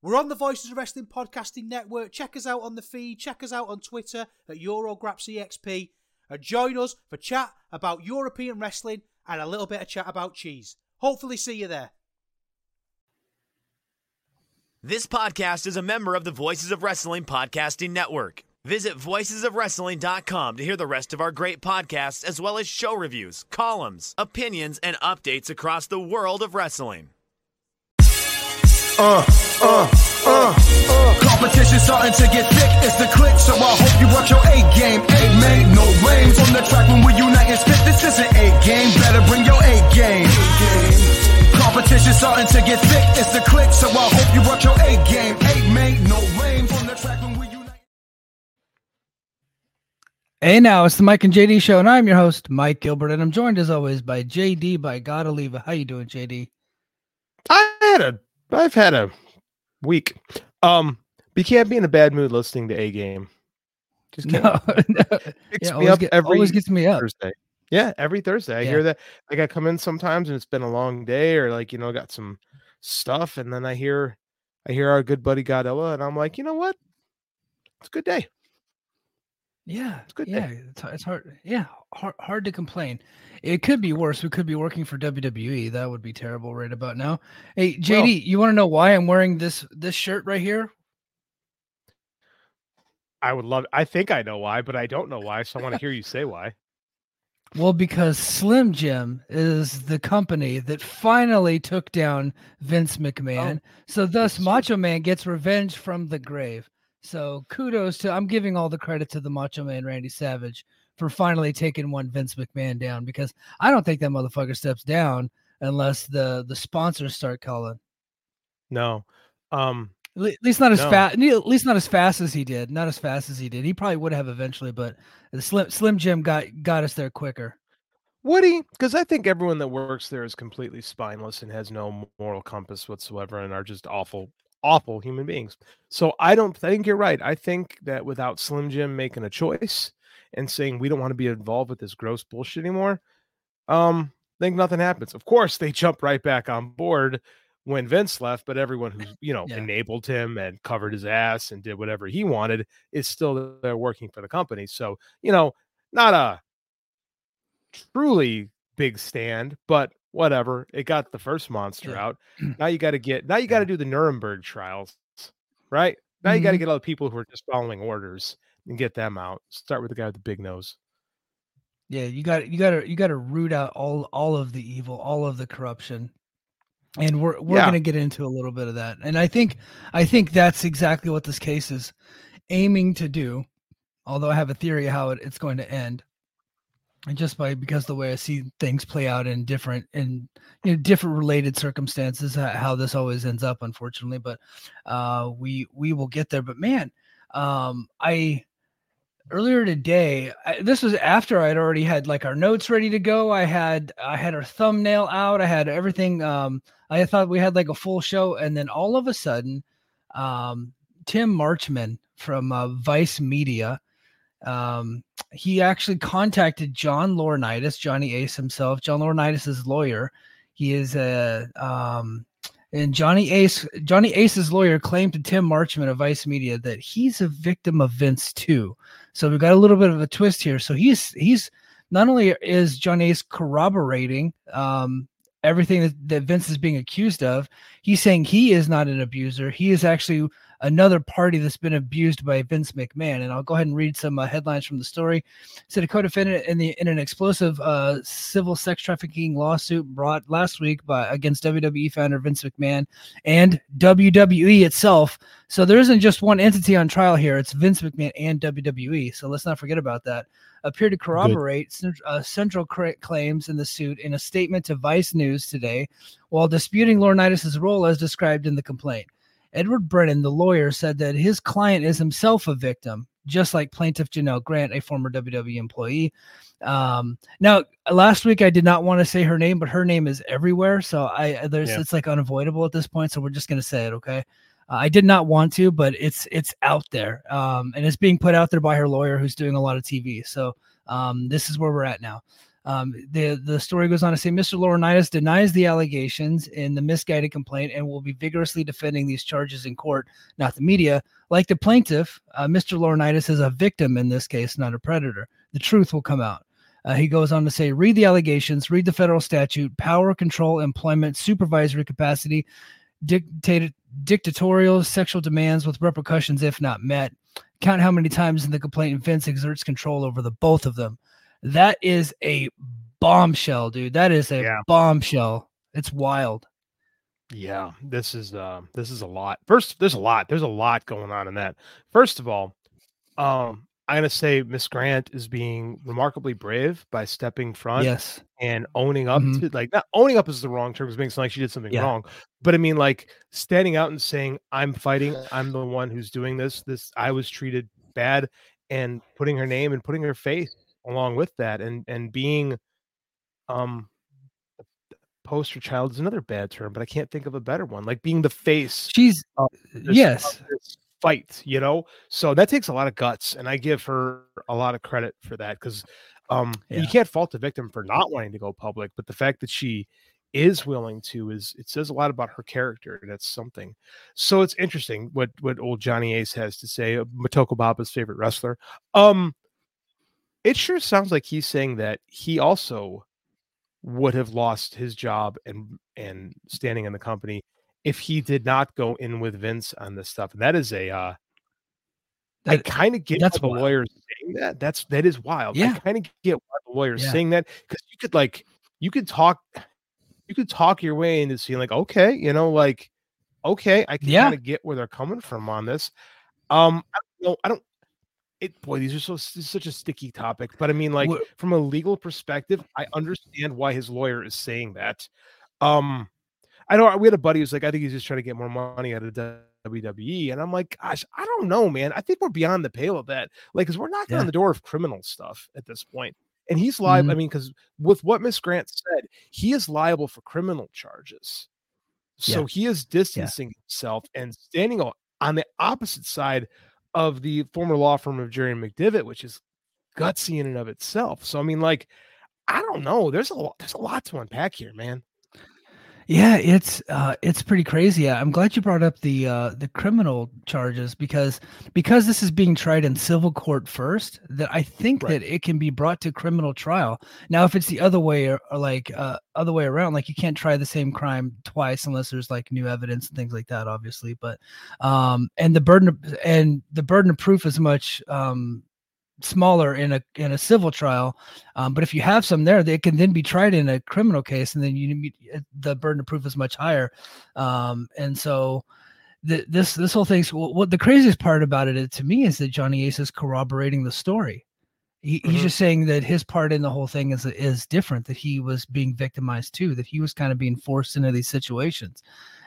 We're on the Voices of Wrestling Podcasting Network. Check us out on the feed. Check us out on Twitter at EuroGrapsEXP. And join us for chat about European wrestling and a little bit of chat about cheese. Hopefully, see you there. This podcast is a member of the Voices of Wrestling Podcasting Network. Visit voicesofwrestling.com to hear the rest of our great podcasts, as well as show reviews, columns, opinions, and updates across the world of wrestling. Uh, uh, uh, uh. Competition starting to get thick, it's the click, so I hope you watch your A game. A man, no lanes on the track when we unite and spit. This is an A game, better bring your A game. Competition starting to get thick, it's the click, so I hope you watch your A game. A man, no lanes on the track when we unite. Hey now, it's the Mike and JD show, and I'm your host, Mike Gilbert, and I'm joined as always by JD by God Oliva. How you doing, JD? I had a I've had a week. Um, but you can't be in a bad mood listening to a game. Just can't. No, no. Picks Yeah, me up get, every always gets me up. Thursday. Yeah, every Thursday. I Yeah. hear that. Like I come in sometimes and it's been a long day, or like you know, got some stuff, and then I hear, I hear our good buddy Godella, and I'm like, you know what? It's a good day. Yeah, It's good yeah, day. it's, it's hard. Yeah, hard, hard to complain. It could be worse. We could be working for WWE. That would be terrible right about now. Hey, JD, Well- you want to know why I'm wearing this this shirt right here? I would love. I think I know why, but I don't know why. So I want to hear you say why. Well, because Slim Jim is the company that finally took down Vince oh, McMahon. so thus. Macho Man gets revenge from the grave. So kudos to I'm giving all the credit to the Macho Man Randy Savage for finally taking one Vince McMahon down because I don't think that motherfucker steps down unless the the sponsors start calling. No. Um. At least not as No. fast. At least not as fast as he did. Not as fast as he did. He probably would have eventually, but the Slim Slim Jim got got us there quicker. Would he? Because I think everyone that works there is completely spineless and has no moral compass whatsoever and are just awful, awful human beings. So I don't think you're right. I think that without Slim Jim making a choice and saying we don't want to be involved with this gross bullshit anymore, um, I think nothing happens. Of course, they jump right back on board when Vince left, but everyone who's you know Yeah. enabled him and covered his ass and did whatever he wanted is still there working for the company. So you know, not a truly big stand, but whatever. It got the first monster Yeah. out. Now you got to get now you got to do the Nuremberg trials, right? Now you got to mm-hmm. get all the people who are just following orders and get them out. Start with the guy with the big nose. Yeah, you got you got to you got to root out all all of the evil, all of the corruption, and we're we're Yeah. gonna get into a little bit of that. And I think I think that's exactly what this case is aiming to do. Although I have a theory how it, it's going to end, just by because the way I see things play out in different in you know different related circumstances, how this always ends up, unfortunately. But uh, we we will get there. But man, um, I earlier today I, this was after i'd already had like our notes ready to go i had i had our thumbnail out i had everything um i thought we had like a full show and then all of a sudden um tim marchman from uh, vice media um he actually contacted john laurinaitis johnny ace himself john laurinaitis' lawyer he is a um and Johnny Ace, Johnny Ace's lawyer claimed to Tim Marchman of Vice Media that he's a victim of Vince too. So we've got a little bit of a twist here. So he's he's not only is Johnny Ace corroborating um, everything that, that Vince is being accused of, he's saying he is not an abuser. He is actually another party that's been abused by Vince McMahon. And I'll go ahead and read some uh, headlines from the story. Said a co-defendant in the in an explosive uh, civil sex trafficking lawsuit brought last week by against WWE founder Vince McMahon and WWE itself. So there isn't just one entity on trial here; it's Vince McMahon and WWE. So let's not forget about that. Appear to corroborate uh, central claims in the suit in a statement to Vice News today, while disputing Laurinaitis' role as described in the complaint. Edward Brennan, the lawyer, said that his client is himself a victim. just like plaintiff Janelle Grant, a former WWE employee. Um, now, last week I did not want to say her name, but her name is everywhere, so I there's Yeah. it's like unavoidable at this point. So we're just gonna say it, okay? Uh, I did not want to, but it's it's out there, um, and it's being put out there by her lawyer, who's doing a lot of TV. So um, this is where we're at now. Um, the the story goes on to say Mr. Laurinaitis denies the allegations in the misguided complaint and will be vigorously defending these charges in court, not the media. Like the plaintiff, uh, Mr. Laurinaitis is a victim in this case, not a predator. The truth will come out. Uh, he goes on to say, read the allegations, read the federal statute, power, control, employment, supervisory capacity, dictated, dictatorial sexual demands with repercussions if not met. Count how many times in the complaint Vince exerts control over the both of them. That is a bombshell, dude. That is a Yeah. bombshell. It's wild. Yeah, this is uh this is a lot. First, there's a lot. There's a lot going on in that. First of all, um, I'm gonna say Miss Grant is being remarkably brave by stepping front Yes. and owning up Mhm. to like not owning up is the wrong term, 'cause it makes it like she did something Yeah. wrong. But I mean, like standing out and saying, "I'm fighting. I'm the one who's doing this. This I was treated bad," and putting her name and putting her face along with that, and and being, um, poster child is another bad term, but I can't think of a better one. Like being the face She's of this- yes. fight, you know. So that takes a lot of guts, and I give her a lot of credit for that because um, Yeah. you can't fault the victim for not wanting to go public, but the fact that she is willing to is it says a lot about her character. That's something. So it's interesting what what old Johnny Ace has to say. uh, Motoko Baba's favorite wrestler. Um, it sure sounds like he's saying that he also would have lost his job and and standing in the company if he did not go in with Vince on this stuff. And that is a uh I kind of get that's the wild. lawyers saying that. That's that is wild. Yeah. I kind of get why the lawyers Yeah. saying that because you could like you could talk you could talk your way into seeing like okay, you know, like okay, I can Yeah. kind of get where they're coming from on this. Um, I don't know. I don't. It boy, these are so this is such a sticky topic. But I mean, like Wha- from a legal perspective, I understand why his lawyer is saying that. Um, I know we had a buddy who's like, I think he's just trying to get more money out of WWE, and I'm like, gosh, I don't know, man. I think we're beyond the pale of that. Like, because we're knocking Yeah. on the door of criminal stuff at this point, and he's liable. I Mhm. mean, because with what Miss Grant said, he is liable for criminal charges. So Yeah. he is distancing himself and standing on the opposite side of the former law firm of Jerry McDevitt, which is gutsy in and of itself. So I mean, like, I don't know. There's a lot. There's a lot to unpack here, man. Yeah, it's uh it's pretty crazy. I'm glad you brought up the uh the criminal charges because because this is being tried in civil court first, that I think Right. that it can be brought to criminal trial. Now if it's the other way or, or like uh other way around, like you can't try the same crime twice unless there's like new evidence and things like that, obviously. But um and the burden of, and the burden of proof is much um smaller in a in a civil trial um, but if you have some there, they can then be tried in a criminal case, and then you uh, the burden of proof is much higher. Um, and so, th- this this whole thing's wh- what the craziest part about it is, to me is that Johnny Ace is corroborating the story. He, He's Mhm. just saying that his part in the whole thing is is different. That he was being victimized too. That he was kind of being forced into these situations.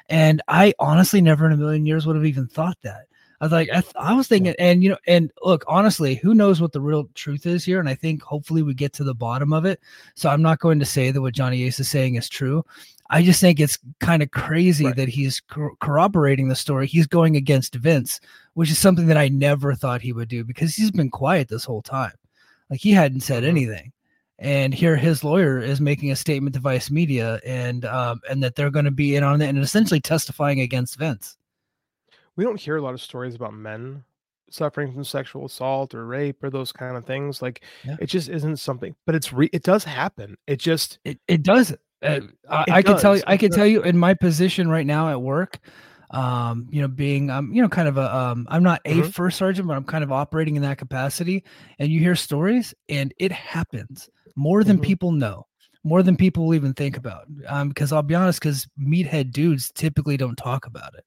And I honestly never in a million years would have even thought that. I was like, I, th- I was thinking, and you know, and look, honestly, who knows what the real truth is here? And I think hopefully we get to the bottom of it. So I'm not going to say that what Johnny Ace is saying is true. I just think it's kind of crazy Right. that he's cor- corroborating the story. He's going against Vince, which is something that I never thought he would do because he's been quiet this whole time. Like he hadn't said Mhm. anything. And here his lawyer is making a statement to Vice Media and um, and that they're going to be in on it and essentially testifying against Vince. We don't hear a lot of stories about men suffering from sexual assault or rape or those kind of things. Like, Yeah. it just isn't something. But it's re- it does happen. It just It it does. Uh, I, I can tell you. I can tell you in my position right now at work. Um, you know, being um, you know, kind of a um, I'm not a Mhm. first sergeant, but I'm kind of operating in that capacity. And you hear stories, and it happens more than Mhm. people know, more than people will even think about. Um, because I'll be honest, because meathead dudes typically don't talk about it,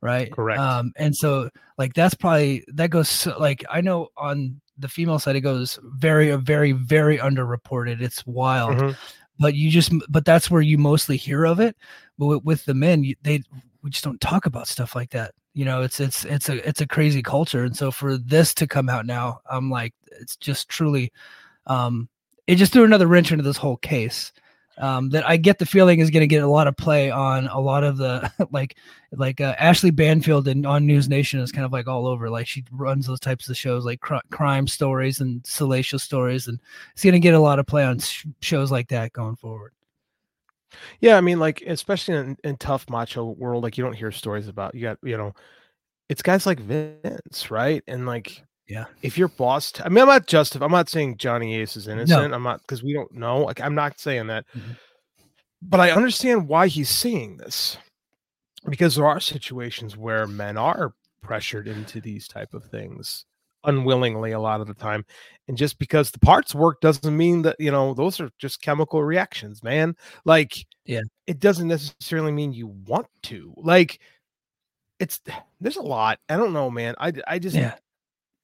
right? Correct. Um, and so like that's probably that goes so, like I know on the female side it goes very, very, very underreported. It's wild Mhm. but you just but that's where you mostly hear of it but with, with the men you, they we just don't talk about stuff like that You know, it's it's it's a it's a crazy culture, and so for this to come out now, I'm like, it's just truly, um, it just threw another wrench into this whole case. Um, that I get the feeling is going to get a lot of play on a lot of the like like uh, Ashley Banfield and on News Nation is kind of like all over. Like she runs those types of shows like cr- crime stories and salacious stories, and it's going to get a lot of play on sh- shows like that going forward. Yeah, I mean, like especially in, in tough macho world, like you don't hear stories about you got you know, it's guys like Vince, right? And like, Yeah. if your boss, t- I mean, I'm not just, I'm not saying Johnny Ace is innocent. I'm not because we don't know. Like, I'm not saying that, Mhm. but I understand why he's saying this because there are situations where men are pressured into these type of things unwillingly a lot of the time and just because the parts work doesn't mean that you know those are just chemical reactions man like Yeah. it doesn't necessarily mean you want to like it's there's a lot i don't know man i i just Yeah.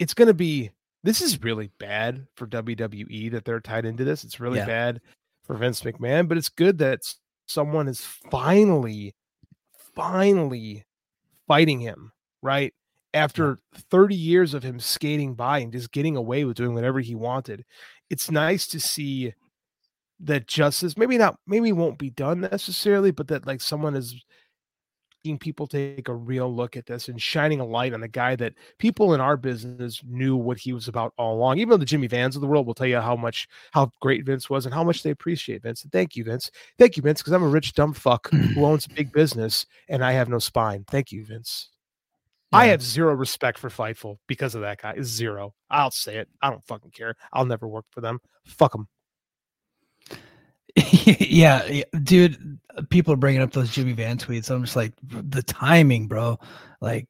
It's gonna be this is really bad for wwe that they're tied into this. It's really Yeah. bad for vince mcmahon but it's good that someone is finally finally fighting him right? After 30 years of him skating by and just getting away with doing whatever he wanted it's nice to see that justice maybe not maybe won't be done necessarily but that like someone is making people take a real look at this and shining a light on a guy that people in our business knew what he was about all along even though the jimmy vans of the world will tell you how much how great vince was and how much they appreciate vince and thank you vince thank you vince because i'm a rich dumb fuck who owns a big business and i have no spine thank you vince I have zero respect for Fightful because of that guy. Zero. I'll say it. I don't fucking care. I'll never work for them. Fuck them. Yeah, dude. People are bringing up those Jimmy Van tweets. I'm just like, the timing, bro. Like,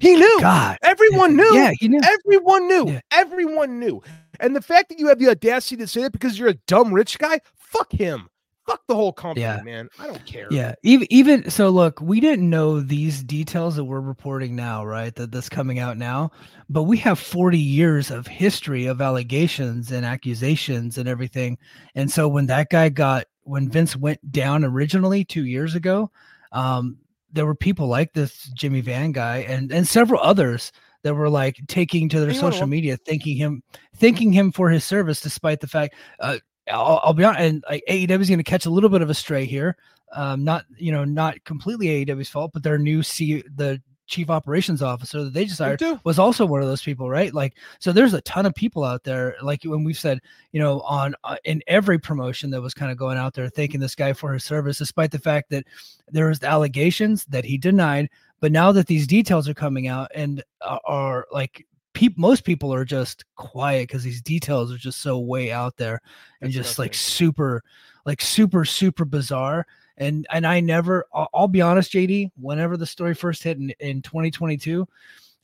He knew. God, Everyone knew. Yeah, he knew. Everyone knew. Yeah. Everyone knew. And the fact that you have the audacity to say that because you're a dumb rich guy, fuck him. Fuck the whole company, Yeah. man. I don't care. Yeah, even even so. Look, we didn't know these details that we're reporting now, right? That that's coming out now, but we have 40 years of history of allegations and accusations and everything. And so when that guy got when Vince went down originally two years ago, um, there were people like this Jimmy Van guy and and several others that were like taking to their Hang social media, thanking him, thanking him for his service, despite the fact. Uh, I'll, I'll be honest, and like AEW is going to catch a little bit of a stray here. Um, not you know not completely AEW's fault, but their new C the chief operations officer that they just hired was also one of those people, right? Like, so there's a ton of people out there, like when we've said, you know, on uh, in every promotion that was kind of going out there thanking this guy for his service, despite the fact that there was allegations that he denied. But now that these details are coming out and are, are like, peop most people are just quiet because these details are just so way out there and That's just like super, like super, super bizarre and and I never I'll, I'll be honest JD whenever the story first hit in, in 2022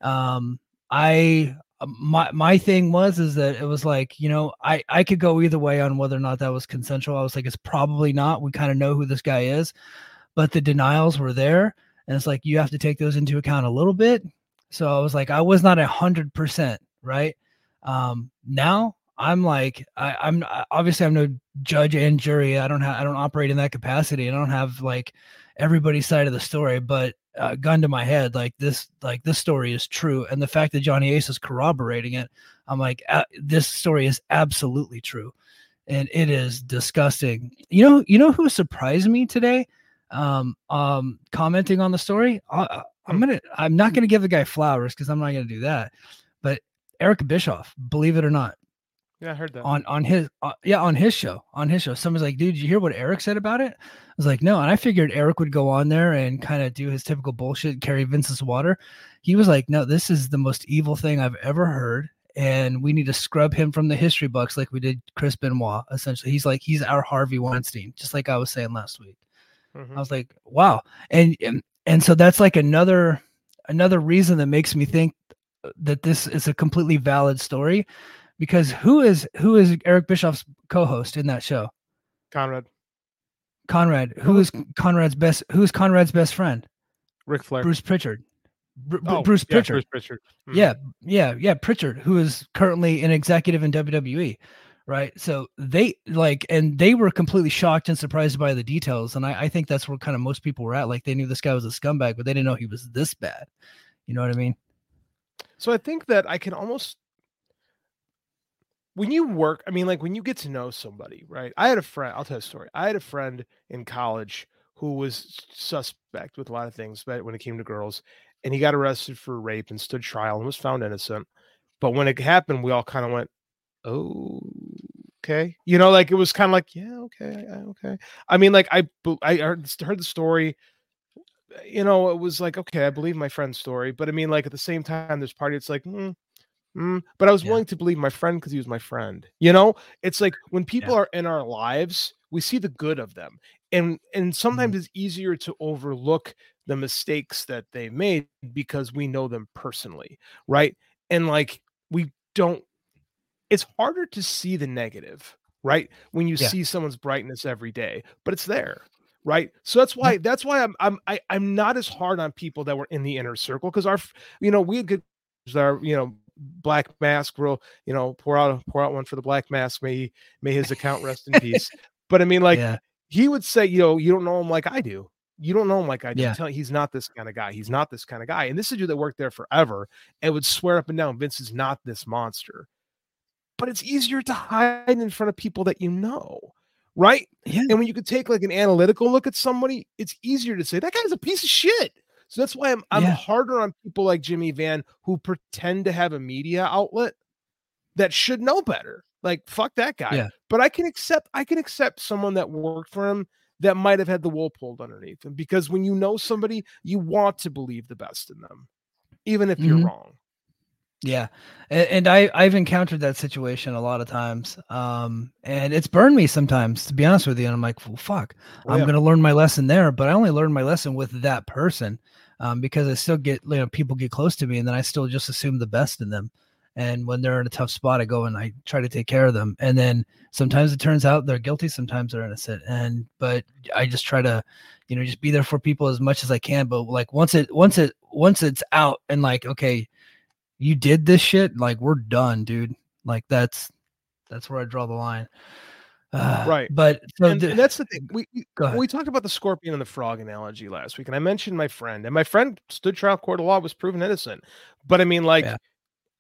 um I uh, my my thing was is that it was like you know I I could go either way on whether or not that was consensual. I was like it's probably not. We kind of know who this guy is. But the denials were there and it's like you have to take those into account a little bit so I was like I was not a hundred percent right um now I'm like I, I'm obviously I'm no judge and jury. I don't have I don't operate in that capacity. I don't have like everybody's side of the story, but uh, gun to my head, like this like this story is true, and the fact that Johnny Ace is corroborating it, I'm like uh, this story is absolutely true, and it is disgusting. You know you know who surprised me today, um um commenting on the story. I- I'm gonna I'm not gonna give the guy flowers because I'm not gonna do that, but Eric Bischoff, believe it or not Yeah, I heard that. on on his uh, yeah on his show on his show somebody's like dude did you hear what eric said about it i was like no and i figured eric would go on there and kind of do his typical bullshit carry vince's water he was like no this is the most evil thing i've ever heard and we need to scrub him from the history books like we did chris benoit essentially he's like he's our harvey weinstein just like i was saying last week Mhm. I was like, wow. And, and and so that's like another another reason that makes me think that this is a completely valid story because who is who is Eric Bischoff's co-host in that show? Conrad, Conrad. Who is Conrad's best who is Conrad's best friend? Ric Flair. Bruce Pritchard. Br- Br- Oh, Bruce yeah, Pritchard. Bruce Pritchard. Mhm. Yeah, yeah, yeah. Pritchard, who is currently an executive in WWE, right? So they like, and they were completely shocked and surprised by the details. And I, I think that's where kind of most people were at. Like they knew this guy was a scumbag, but they didn't know he was this bad. You know what I mean? So I think that I can almost when you work, I mean, like when you get to know somebody, right? I had a friend, I'll tell a story. I had a friend in college who was suspect with a lot of things, but when it came to girls, and he got arrested for rape and stood trial and was found innocent. But when it happened, we all kind of went, "Oh, okay," you know, like it was kind of like, "Yeah, okay, okay." I mean, like I I heard, heard the story. You know, it was like, okay, I believe my friend's story, but I mean, like at the same time, there's party. It's like, mm, mm. but I was Yeah. willing to believe my friend because he was my friend. You know, it's like when people Yeah. are in our lives, we see the good of them, and and sometimes it's easier to overlook the mistakes that they made because we know them personally, right? And like we don't it's harder to see the negative, right? When you Yeah. see someone's brightness every day, but it's there, right? So that's why that's why I'm I'm I, I'm not as hard on people that were in the inner circle because our you know we had good our you know black mask will you know pour out pour out one for the black mask may he, may his account rest in peace but i mean like yeah, he would say, you know, you don't know him like I do. You don't know him like I do. Yeah. Tell he's not this kind of guy. He's not this kind of guy. And this is a dude that worked there forever and would swear up and down Vince is not this monster. But it's easier to hide in front of people that you know, right? yeah, And when you could take like an analytical look at somebody, it's easier to say that guy's a piece of shit. So that's why I'm I'm Yeah. harder on people like Jimmy Van who pretend to have a media outlet that should know better. Like fuck that guy. Yeah. But I can accept I can accept someone that worked for him that might have had the wool pulled underneath him because when you know somebody, you want to believe the best in them, even if you're Mhm. wrong. Yeah, and, and I I've encountered that situation a lot of times, um, and it's burned me sometimes to be honest with you. And I'm like, well, fuck, Oh, I'm yeah. gonna learn my lesson there, but I only learned my lesson with that person, um, because I still get you know people get close to me, and then I still just assume the best in them. And when they're in a tough spot, I go and I try to take care of them. And then sometimes it turns out they're guilty, sometimes they're innocent. And but I just try to, you know, just be there for people as much as I can. But like once it once it once it's out and like okay, you did this shit, like we're done, dude. Like that's that's where I draw the line. Uh, Right. But so and, the- and that's the thing. We we, go ahead. we talked about the scorpion and the frog analogy last week, and I mentioned my friend, and my friend stood trial court of law was proven innocent. But I mean, like, Yeah.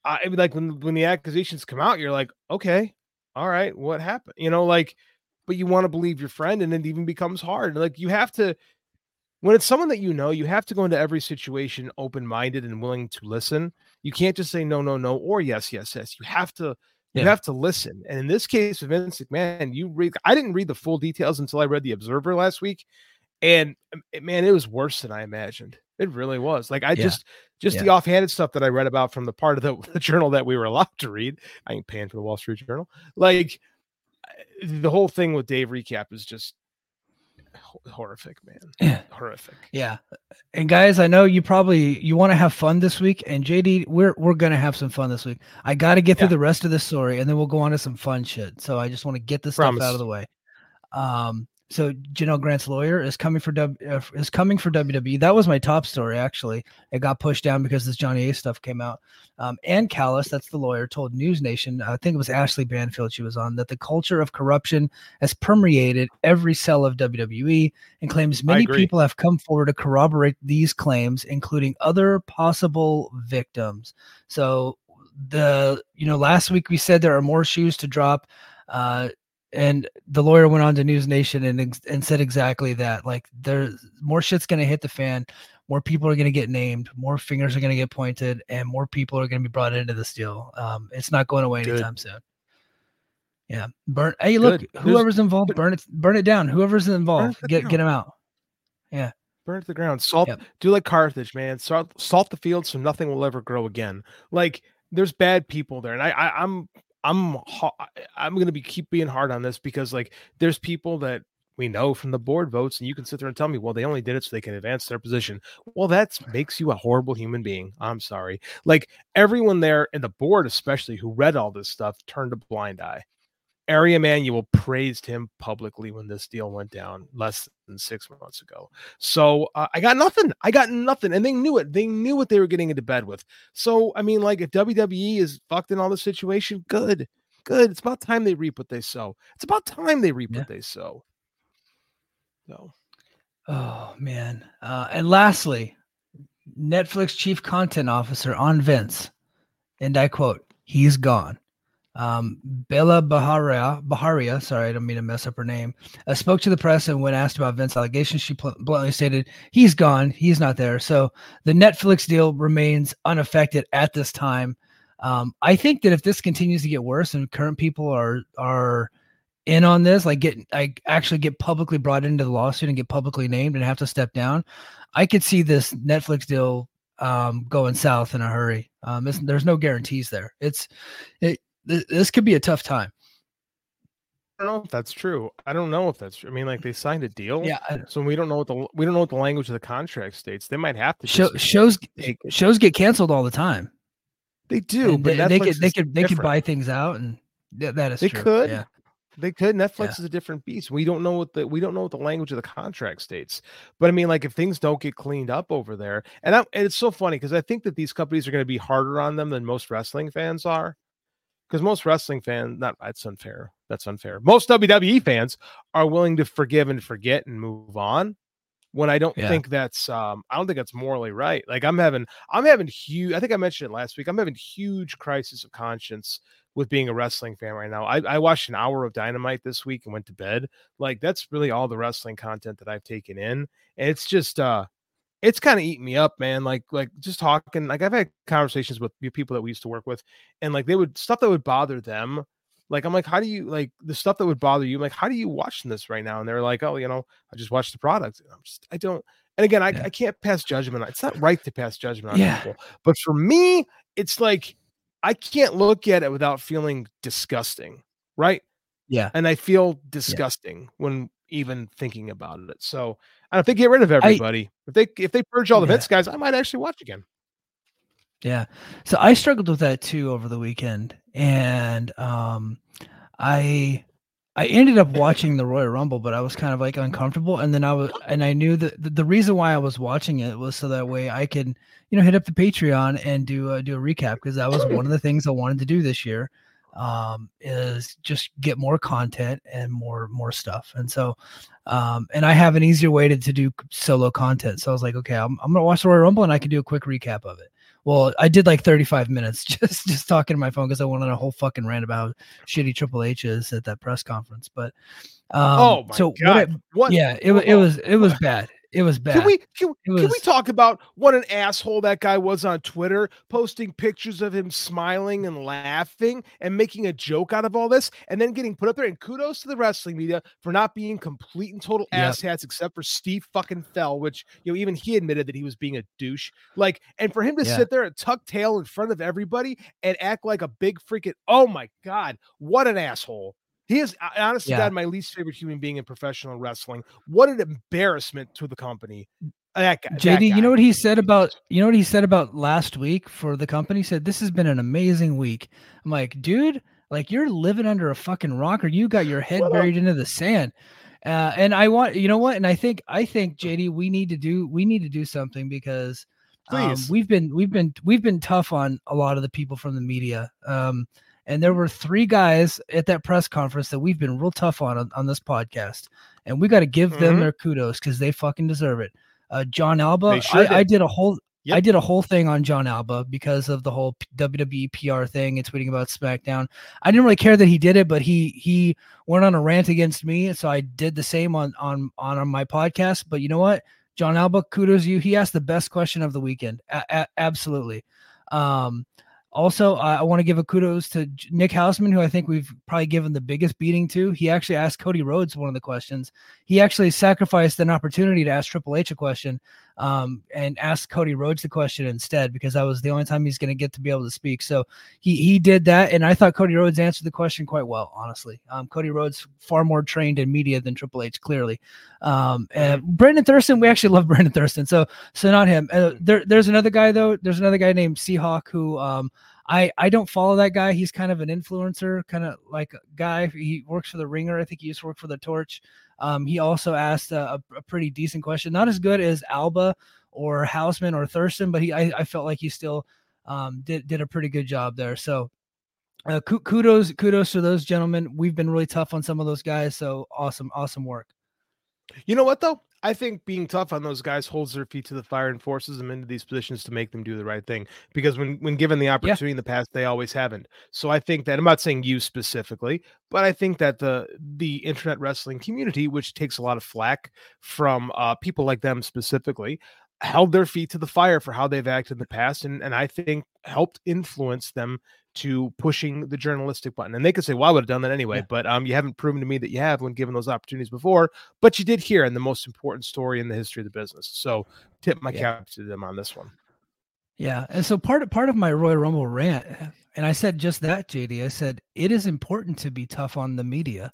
I like when when the accusations come out, you're like, okay, all right, what happened? You know, like, but you want to believe your friend, and it even becomes hard. Like you have to. When it's someone that you know, you have to go into every situation open minded and willing to listen. You can't just say no, no, no, or yes, yes, yes. You have to you Yeah. have to listen. And in this case of Vince McMahon, you read I didn't read the full details until I read the Observer last week. And man, it was worse than I imagined. It really was. Like I Yeah. just just the offhanded stuff that I read about from the part of the, the journal that we were allowed to read. I ain't paying for the Wall Street Journal. Like the whole thing with Dave recap is just horrific, man. Yeah. Horrific. Yeah. And guys, I know you probably you want to have fun this week and JD we're we're going to have some fun this week. I got to get through Yeah. the rest of this story and then we'll go on to some fun shit. So I just want to get this stuff out of the way. Um so Janelle Grant's lawyer is coming for w, uh, is coming for WWE. That was my top story actually. It got pushed down because this Johnny Ace stuff came out. Um, Ann Callis, that's the lawyer, told News Nation, I think it was Ashley Banfield she was on, that the culture of corruption has permeated every cell of WWE and claims many people have come forward to corroborate these claims, including other possible victims. So the you know last week we said there are more shoes to drop, uh, and the lawyer went on to News Nation and and said exactly that. Like there's more shit's gonna hit the fan. More people are going to get named, more fingers are going to get pointed, and more people are going to be brought into this deal. Um, it's not going away Good. anytime soon. Yeah, burn. Hey, look, Good. Whoever's involved, burn it, burn it down. Whoever's involved, get get them out. Yeah, burn it to the ground. Salt, Yep. do like Carthage, man. Salt, salt the field so nothing will ever grow again. Like there's bad people there, and I, I I'm I'm I'm gonna be keep being hard on this because like there's people that we know from the board votes, and you can sit there and tell me, well, they only did it so they can advance their position. Well, that makes you a horrible human being. I'm sorry. Like everyone there and the board, especially who read all this stuff, turned a blind eye. Ari Emanuel praised him publicly when this deal went down less than six months ago. So uh, I got nothing. I got nothing, and they knew it. They knew what they were getting into bed with. So I mean, like, if WWE is fucked in all this situation, good. Good. It's about time they reap what they sow. It's about time they reap Yeah. what they sow. So Oh man. Uh, and lastly, Netflix chief content officer on Vince, and I quote, "He's gone." Um, Bella Baharia, Baharia, sorry, I don't mean to mess up her name, uh, spoke to the press and when asked about Vince allegations, she pl- bluntly stated, "He's gone. He's not there." So the Netflix deal remains unaffected at this time. Um, I think that if this continues to get worse and current people are are in on this, like get I actually get publicly brought into the lawsuit and get publicly named and have to step down, I could see this Netflix deal um, going south in a hurry. Um, there's no guarantees there. It's it th- this could be a tough time. I don't know if that's true. I don't know if that's true. I mean, like they signed a deal. Yeah, I- So we don't know what the we don't know what the language of the contract states. They might have to show, shows it. shows get canceled all the time. They do, And but they, they could they could they could buy things out and th- that is They true. could. Yeah. They could. Netflix Yeah. is a different beast. We don't know what the we don't know what the language of the contract states. But I mean, like if things don't get cleaned up over there, and, I, and it's so funny because I think that these companies are going to be harder on them than most wrestling fans are. Because most wrestling fans, not that's unfair. That's unfair. Most WWE fans are willing to forgive and forget and move on. When I don't Yeah. think that's, um, I don't think that's morally right. Like I'm having, I'm having huge. I think I mentioned it last week. I'm having huge crisis of conscience with being a wrestling fan right now. I, I watched an hour of Dynamite this week and went to bed. Like that's really all the wrestling content that I've taken in, and it's just uh, it's kind of eating me up, man. Like like just talking. Like I've had conversations with people that we used to work with, and like they would stuff that would bother them. Like I'm like, how do you like the stuff that would bother you? I'm like, how do you watching this right now? And they're like, oh, you know, I just watched the product. I'm just, I don't. And again, I, Yeah. I can't pass judgment. It's not right to pass judgment on Yeah. people. But for me, it's like I can't look at it without feeling disgusting, right? Yeah. And I feel disgusting when even thinking about it. So I don't think get rid of everybody. if they if they purge all the Yeah. Vince guys, I might actually watch again. Yeah. So I struggled with that too over the weekend. And um I I ended up watching the Royal Rumble, but I was kind of like uncomfortable. And then I was and I knew that the, the reason why I was watching it was so that way I could, you know, hit up the Patreon and do a do a recap because that was one of the things I wanted to do this year. Um, is just get more content and more more stuff. And so um and I have an easier way to, to do solo content. So I was like, okay, I'm, I'm gonna watch the Royal Rumble and I can do a quick recap of it. Well, I did like 35 minutes just just talking to my phone because I went on a whole fucking rant about shitty Triple H is at that press conference. But um, oh my so what god. I- what yeah, it was it was it was bad. It was bad. Can we can, can we talk about what an asshole that guy was on Twitter, posting pictures of him smiling and laughing and making a joke out of all this, and then getting put up there? And kudos to the wrestling media for not being complete and total Yep. asshats, except for Steve fucking Fell, which you know even he admitted that he was being a douche. Like, and for him to Yeah. sit there and tuck tail in front of everybody and act like a big freaking oh my god, what an asshole. He is honestly Yeah. God my least favorite human being in professional wrestling. What an embarrassment to the company. That guy, that JD, you know what he said about you know what he said about last week for the company? He said this has been an amazing week. I'm like, dude, like you're living under a fucking rock, or you got your head What buried into the sand. Uh, and I want, you know what? And I think, I think JD, we need to do, we need to do something because um, we've been, we've been, we've been tough on a lot of the people from the media. Um, and there were three guys at that press conference that we've been real tough on on, on this podcast, and we got to give them Mhm. their kudos because they fucking deserve it. Uh, Jon Alba, sure I, I did. did a whole. I did a whole thing on Jon Alba because of the whole WWE PR thing and tweeting about SmackDown. I didn't really care that he did it, but he he went on a rant against me, so I did the same on on on, on my podcast. But you know what, Jon Alba, kudos you. He asked the best question of the weekend. A- a- absolutely. Um, also, I, want to give a kudos to Nick Hausman, who I think we've probably given the biggest beating to. He actually asked Cody Rhodes one of the questions. He actually sacrificed an opportunity to ask Triple H a question um, and asked Cody Rhodes the question instead because that was the only time he's going to get to be able to speak. So he he did that, and I thought Cody Rhodes answered the question quite well. Honestly, um, Cody Rhodes far more trained in media than Triple H, clearly. Um, and Brandon Thurston, we actually love Brandon Thurston, so so not him. Uh, there, there's another guy though. There's another guy named Seahawk who um, I I don't follow that guy. He's kind of an influencer, kind of like a guy. He works for the Ringer. I think he used to work for the Torch. Um, he also asked a, a, a pretty decent question, not as good as Alba or Hausman or Thurston, but he I, I felt like he still um, did did a pretty good job there. So uh, kudos kudos to those gentlemen. We've been really tough on some of those guys, so awesome awesome work. You know what though? I think being tough on those guys holds their feet to the fire and forces them into these positions to make them do the right thing. Because when when given the opportunity in the past, they always haven't. So I think that I'm not saying you specifically, but I think that the the internet wrestling community, which takes a lot of flack from uh, people like them specifically, held their feet to the fire for how they've acted in the past, and and I think helped influence them to pushing the journalistic button. And they could say, "Well, I would have done that anyway," Yeah. but um, you haven't proven to me that you have when given those opportunities before. But you did here in the most important story in the history of the business. So tip my Yeah. cap to them on this one. Yeah, and so part of part of my Royal Rumble rant, and I said just that, JD. I said it is important to be tough on the media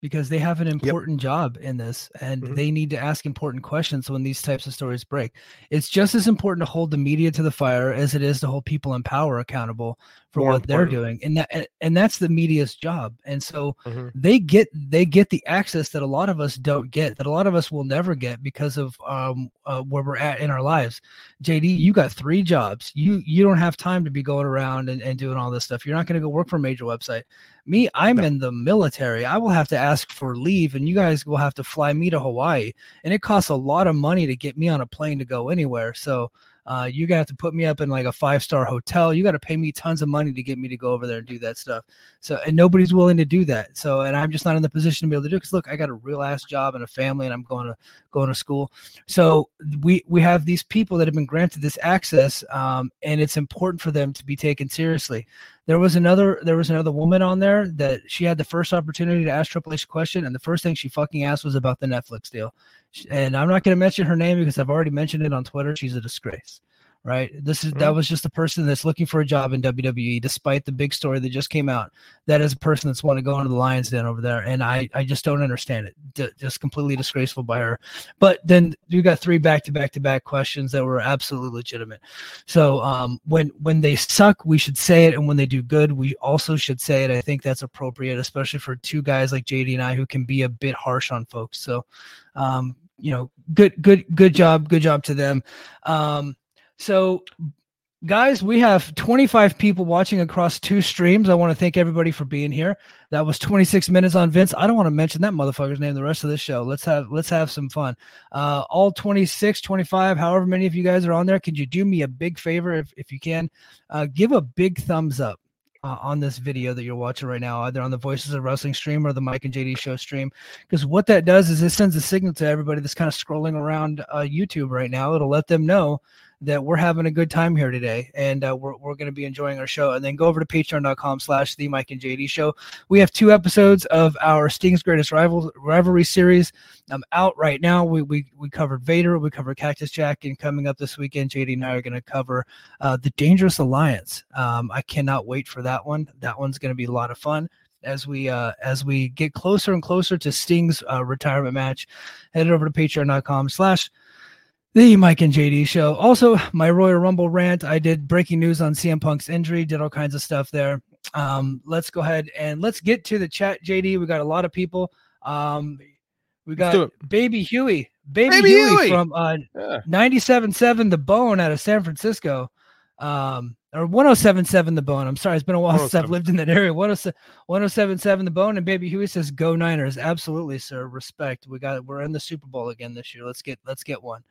because they have an important job in this, and Mhm. they need to ask important questions when these types of stories break. It's just as important to hold the media to the fire as it is to hold people in power accountable for More what they're doing, and that and- that's the media's job. And so Mhm. they get they get the access that a lot of us don't get that a lot of us will never get because of um uh, where we're at in our lives jd you got three jobs you you don't have time to be going around and, and doing all this stuff you're not going to go work for a major website me i'm No. in the military i will have to ask for leave and you guys will have to fly me to hawaii and it costs a lot of money to get me on a plane to go anywhere so uh, you got to put me up in like a five star hotel. You got to pay me tons of money to get me to go over there and do that stuff. So, and nobody's willing to do that. So, and I'm just not in the position to be able to do. Because look, I got a real ass job and a family, and I'm going to going to school. So we we have these people that have been granted this access, um, and it's important for them to be taken seriously. There was another there was another woman on there that she had the first opportunity to ask Triple H a question, and the first thing she fucking asked was about the Netflix deal. And I'm not going to mention her name because I've already mentioned it on Twitter. She's a disgrace right? This is that Mhm. was just a person that's looking for a job in WWE, despite the big story that just came out. That is a person that's want to go into the Lions Den over there, and I I just don't understand it. D- just completely disgraceful by her. But then you got three back to back to back questions that were absolutely legitimate. So um, when when they suck, we should say it, and when they do good, we also should say it. I think that's appropriate, especially for two guys like JD and I who can be a bit harsh on folks. So. Um, you know, good, good, good job, good job to them. Um, so, guys, we have 25 people watching across two streams. I want to thank everybody for being here. That was 26 minutes on Vince. I don't want to mention that motherfucker's name the rest of this show. Let's have let's have some fun. Uh, all 26, 25, however many of you guys are on there, could you do me a big favor if, if you can? Uh, give a big thumbs up. Uh, on this video that you're watching right now, either on the Voices of Wrestling stream or the Mike and JD Show stream, because what that does is it sends a signal to everybody that's kind of scrolling around uh, YouTube right now. It'll let them know that we're having a good time here today and uh, we're, we're going to be enjoying our show. And then go over to patreon.com slash the mike and jd show. We have two episodes of our sting's greatest rival rivalry series i'm out right now. We, we we covered vader we covered cactus jack and coming up this weekend jd and i are going to cover uh, the dangerous alliance. Um, i cannot wait for that one. That one's going to be a lot of fun as we uh as we get closer and closer to sting's uh, retirement match. Head over to patreon.com slash the Mike and JD show. Also, my Royal Rumble rant. I did breaking news on CM Punk's injury, did all kinds of stuff there. Um, let's go ahead and let's get to the chat, JD. We got a lot of people. Um, we got Baby Huey, Baby, Baby Huey, Huey! from uh, Yeah. 97.7 The Bone out of San Francisco. Um, or 1077 The Bone. I'm sorry, it's been a while since I've lived in that area. 1077 The Bone and Baby Huey says go Niners. Absolutely, sir. Respect. We got we're in the Super Bowl again this year. Let's get let's get one.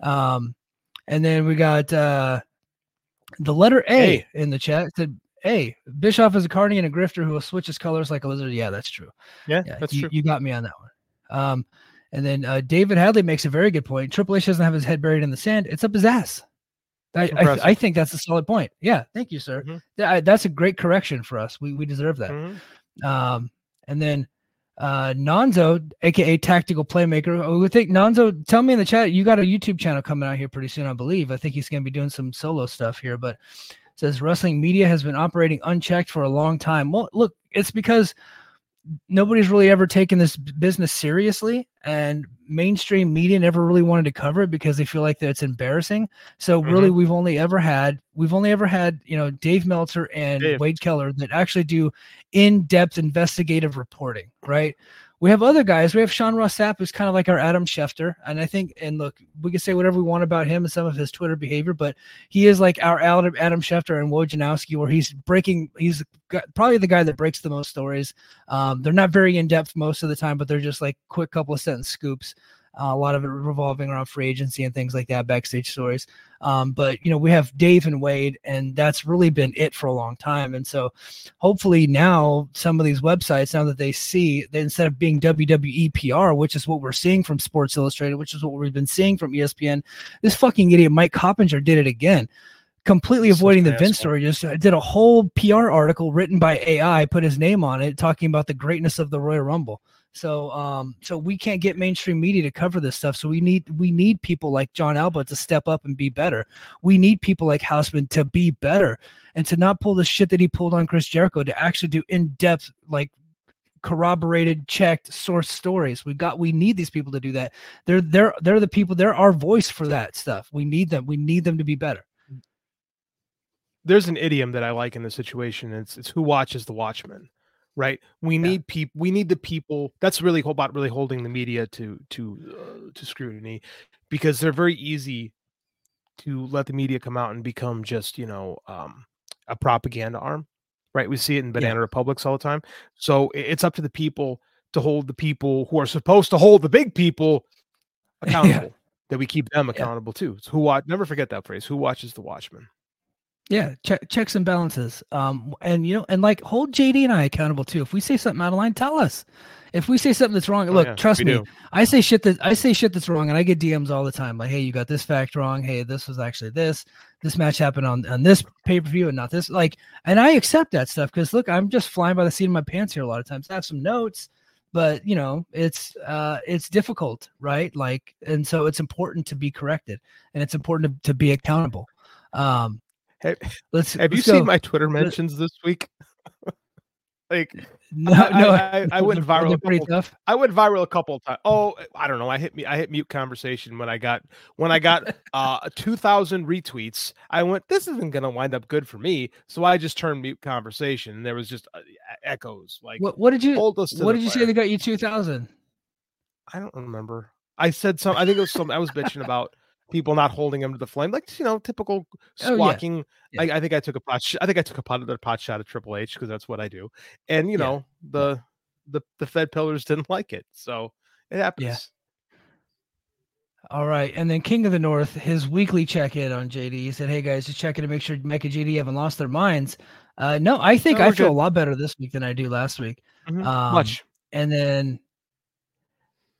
Um, and then we got uh the letter A A. in the chat It said A. Bischoff is a carny and a grifter who will switch his colors like a lizard. Yeah, that's true. Yeah, Yeah, that's you, true. you got me on that one. Um, and then uh, David Hadley makes a very good point. Triple H doesn't have his head buried in the sand; it's up his ass. I, I. I think that's a solid point. Yeah, thank you, sir. Mhm. I- that's a great correction for us. We we deserve that. Mhm. Um, and then uh, Nonzo, aka Tactical Playmaker, we would think Nonzo. Tell me in the chat, you got a YouTube channel coming out here pretty soon, I believe. I think he's going to be doing some solo stuff here, but says wrestling media has been operating unchecked for a long time. Well, look, it's because nobody's really ever taken this business seriously and mainstream media never really wanted to cover it because they feel like that it's embarrassing. So really mm-hmm. we've only ever had we've only ever had you know dave meltzer and Dave. wade keller that actually do in-depth investigative reporting right we have other guys. We have Sean Ross Sapp, who's kind of like our Adam Schefter. And I think, and look, we can say whatever we want about him and some of his Twitter behavior, but he is like our Adam, Schefter and Wojnarowski, where he's breaking, he's probably the guy that breaks the most stories. Um, they're not very in depth most of the time, but they're just like quick couple of sentence scoops. Uh, a lot of it revolving around free agency and things like that, backstage stories. Um, but you know, we have Dave and Wade, and that's really been it for a long time. And so, hopefully, now some of these websites, now that they see that instead of being WWE PR, which is what we're seeing from Sports Illustrated, which is what we've been seeing from ESPN, this fucking idiot Mike Coppinger did it again completely avoiding the Vince story. Just uh, did a whole PR article written by AI, put his name on it, talking about the greatness of the Royal Rumble. So um so we can't get mainstream media to cover this stuff. So we need we need people like Jon Alba to step up and be better. We need people like Houseman to be better and to not pull the shit that he pulled on Chris Jericho to actually do in-depth like corroborated checked source stories. We got we need these people to do that. They're they're they're the people they're our voice for that stuff. We need them we need them to be better. There's an idiom that i like in this situation. It's it's who watches the watchman right we yeah. need people we need the people that's really about really holding the media to to uh, to scrutiny because they're very easy to let the media come out and become just you know um a propaganda arm right we see it in banana yeah. republics all the time so it's up to the people to hold the people who are supposed to hold the big people accountable yeah. that we keep them accountable too so who watch never forget that phrase who watches the watchman yeah, check, checks and balances. Um, and you know, and like hold JD and I accountable too. If we say something out of line, tell us. If we say something that's wrong, oh, look, yeah, trust me, do. I say shit that I say shit that's wrong, and I get DMs all the time. Like, hey, you got this fact wrong. Hey, this was actually this. This match happened on on this pay per view and not this. Like, and I accept that stuff because look, I'm just flying by the seat of my pants here a lot of times. I have some notes, but you know, it's uh, it's difficult, right? Like, and so it's important to be corrected, and it's important to, to be accountable. Um, have, let's have let's you go. seen my Twitter mentions this week? like no, no, I, I, I went viral. A couple, I went viral a couple of times. Oh, I don't know. I hit me. I hit mute conversation when I got when I got uh two thousand retweets. I went. This isn't going to wind up good for me. So I just turned mute conversation, and there was just uh, echoes. Like what? What did you? What did you fire. say they got you two thousand? I don't remember. I said some. I think it was some. I was bitching about people not holding him to the flame, like you know, typical squawking. Oh, yeah. Yeah. I, I, think I took a pot. Sh- I think I took a pot, another pot shot at Triple H because that's what I do. And you know, the the the Fed pillars didn't like it, so it happens. All right, and then King of the North, his weekly check-in on JD. He said, "Hey guys, just checking to make sure and JD haven't lost their minds." Uh, no, I think no, I feel good. a lot better this week than I do last week. Mm-hmm. Um, Much. And then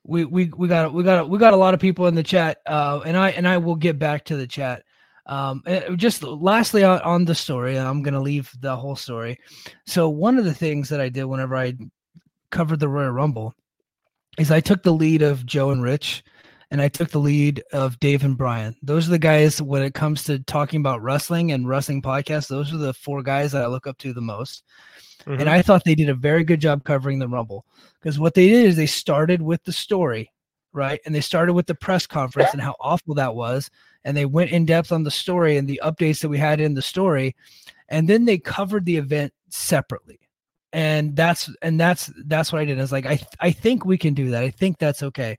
we we we got we got we got a lot of people in the chat, uh, and I and I will get back to the chat. Um, just lastly on, on the story, I'm gonna leave the whole story. So one of the things that I did whenever I covered the Royal Rumble is I took the lead of Joe and Rich, and I took the lead of Dave and Brian. Those are the guys when it comes to talking about wrestling and wrestling podcasts. Those are the four guys that I look up to the most. Mm-hmm. And I thought they did a very good job covering the Rumble because what they did is they started with the story, right? And they started with the press conference and how awful that was. And they went in depth on the story and the updates that we had in the story. And then they covered the event separately. And that's and that's that's what I did. I was like, I I think we can do that. I think that's okay.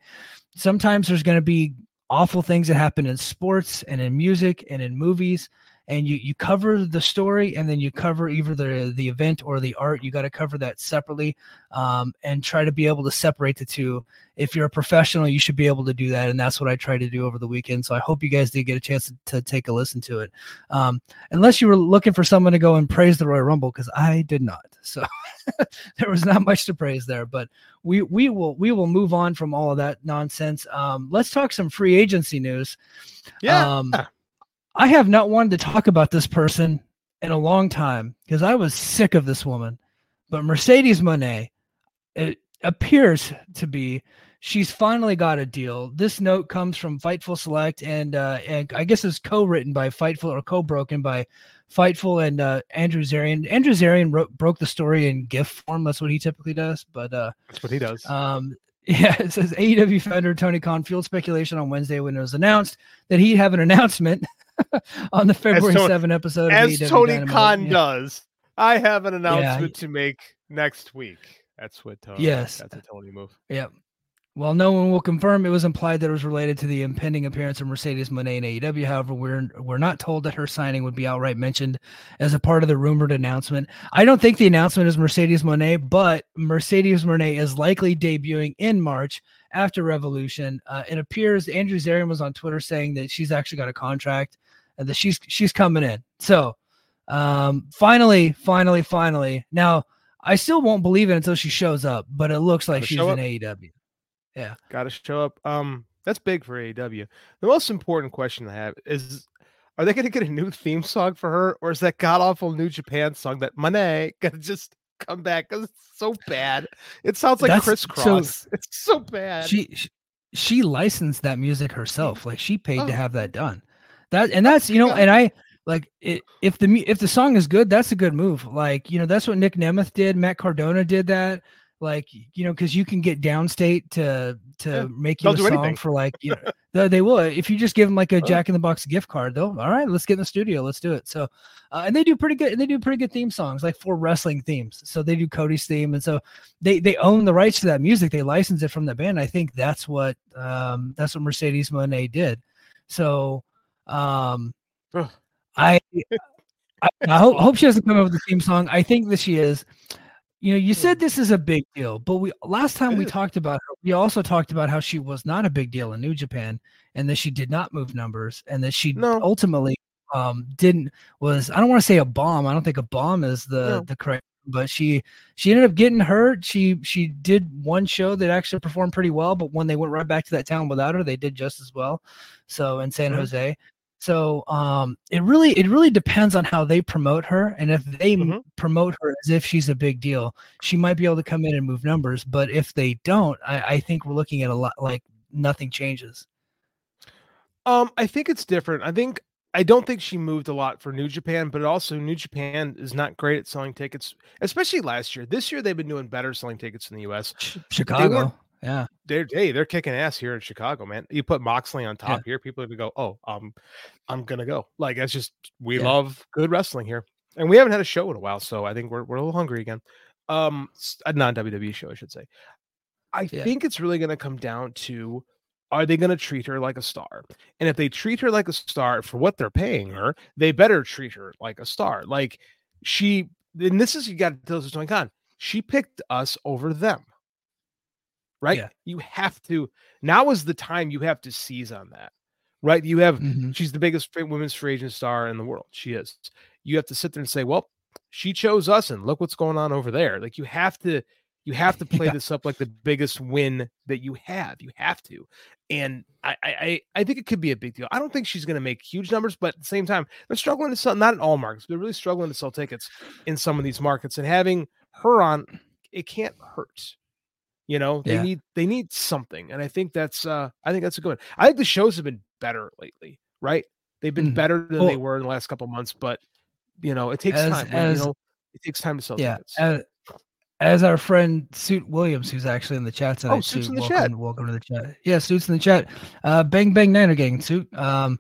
Sometimes there's gonna be awful things that happen in sports and in music and in movies and you you cover the story and then you cover either the the event or the art you got to cover that separately um, and try to be able to separate the two. If you're a professional you should be able to do that and that's what i tried to do over the weekend so i hope you guys did get a chance to, to take a listen to it. Um, unless you were looking for someone to go and praise the royal rumble because i did not so there was not much to praise there but we we will we will move on from all of that nonsense. Um, let's talk some free agency news. Yeah. Um, I have not wanted to talk about this person in a long time because I was sick of this woman. But Mercedes Mone, it appears to be she's finally got a deal. This note comes from Fightful Select, and uh, and I guess it's co-written by Fightful or co-broken by Fightful and uh, Andrew Zarian. Andrew Zarian wrote, broke the story in GIF form. That's what he typically does. But uh, that's what he does. Um, yeah, it says AEW founder Tony Khan fueled speculation on Wednesday when it was announced that he'd have an announcement on the February Tony, 7 episode. As Tony Dynamite. Khan yeah. does. I have an announcement yeah. to make next week. That's what. Uh, Yes. that's a Tony move. Yep. Well, no one will confirm. It was implied that it was related to the impending appearance of Mercedes Mone in AEW. However, we're we're not told that her signing would be outright mentioned as a part of the rumored announcement. I don't think the announcement is Mercedes Mone, but Mercedes Mone is likely debuting in March after Revolution. Uh, it appears Andrew Zarian was on Twitter saying that she's actually got a contract and that she's she's coming in. So, um, finally, finally, finally. Now, I still won't believe it until she shows up, but it looks like Gotta she's in. AEW. Got to show up. Um, that's big for AEW. The most important question I have is: Are they going to get a new theme song for her, or is that god awful New Japan song that Mone going to just come back because it's so bad? It sounds like crisscross. it's so bad. she she- she licensed that music herself like she paid to Oh. have that done that and that's you know and i like it, if the if the song is good that's a good move. Like you know that's what nick nemeth did matt cardona did that. Like you know because you can get Downstait to to Yeah, make you a song anything. for like you know they, will. If you just give them like a Oh. jack in the box gift card they'll all right let's get in the studio let's do it. So uh, and they do pretty good they do pretty good theme songs like for wrestling themes. So they do cody's theme and so they they own the rights to that music. They license it from the band. I think that's what um that's what Mercedes Mone did. So um i I, I hope, hope she doesn't come up with the theme song. I think that she is. You know you said this is a big deal but we last time we talked about her we also talked about how she was not a big deal in new japan and that she did not move numbers and that she No. ultimately um didn't was i don't want to say a bomb i don't think a bomb is the No. the correct but she she ended up getting hurt she she did one show that actually performed pretty well but when they went right back to that town without her they did just as well so in san Mhm. jose so um it really it really depends on how they promote her and if they m- Mhm. promote her as if she's a big deal she might be able to come in and move numbers but if they don't i, I think we're looking at a lot like nothing changes Um, I think it's different. I think I don't think she moved a lot for New Japan, but also New Japan is not great at selling tickets, especially last year. This year they've been doing better selling tickets in the US. Ch- chicago yeah They're hey, they're kicking ass here in Chicago, man. You put Moxley on top here, people are gonna go, Oh, um, I'm gonna go. Like that's just we Yeah. love good wrestling here. And we haven't had a show in a while, so I think we're we're a little hungry again. Um a non WWE show, I should say. I Yeah. think it's really gonna come down to are they going to treat her like a star? And if they treat her like a star for what they're paying her, they better treat her like a star. Like she, and this is you got to tell us what's going on. She picked us over them, right? Yeah. You have to. Now is the time you have to seize on that, right? You have. Mhm. She's the biggest free- women's free agent star in the world. She is. You have to sit there and say, well, she chose us, and look what's going on over there. Like you have to. You have to play Yeah. this up like the biggest win that you have. You have to and I, I I- think it could be a big deal. I don't think she's going to make huge numbers, but at the same time, they're struggling to sell. Not in all markets, they're really struggling to sell tickets in some of these markets. And having her on, it can't hurt. You know, they Yeah. need they need something, and I think that's uh I think that's a good. One. I think the shows have been better lately, right? They've been Mhm. better than they were in the last couple months, but you know, it takes As- time. as- you know, it takes time to sell yeah tickets. as, as our friend suit williams who's actually in the chat tonight Oh, Suit's Suit, in the welcome, chat. welcome to the chat yeah suits in the chat uh bang bang niner gang suit um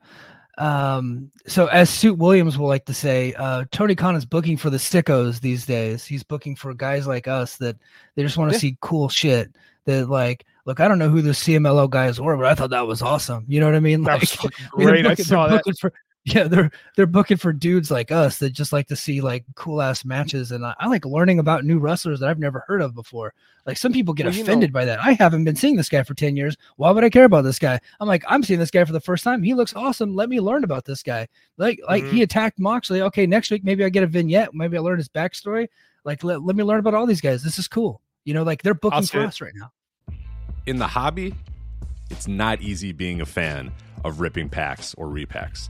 um so as suit williams will like to say uh tony khan is booking for the sickos these days he's booking for guys like us that they just want to Yeah. see cool shit that like look i don't know who the CMLL guys were but i thought that was awesome you know what i mean That like was fucking I mean, great. I saw that. For, yeah, they're they're booking for dudes like us that just like to see like cool ass matches, and I, I like learning about new wrestlers that I've never heard of before. Like some people get Well, you know- offended by that. I haven't been seeing this guy for ten years. Why would I care about this guy? I'm like, I'm seeing this guy for the first time. He looks awesome. Let me learn about this guy. Like like Mm-hmm. he attacked Moxley. Okay, next week maybe I get a vignette. Maybe I learn his backstory. Like let, let me learn about all these guys. This is cool. You know, like they're booking for us right now. in the hobby, it's not easy being a fan of ripping packs or repacks.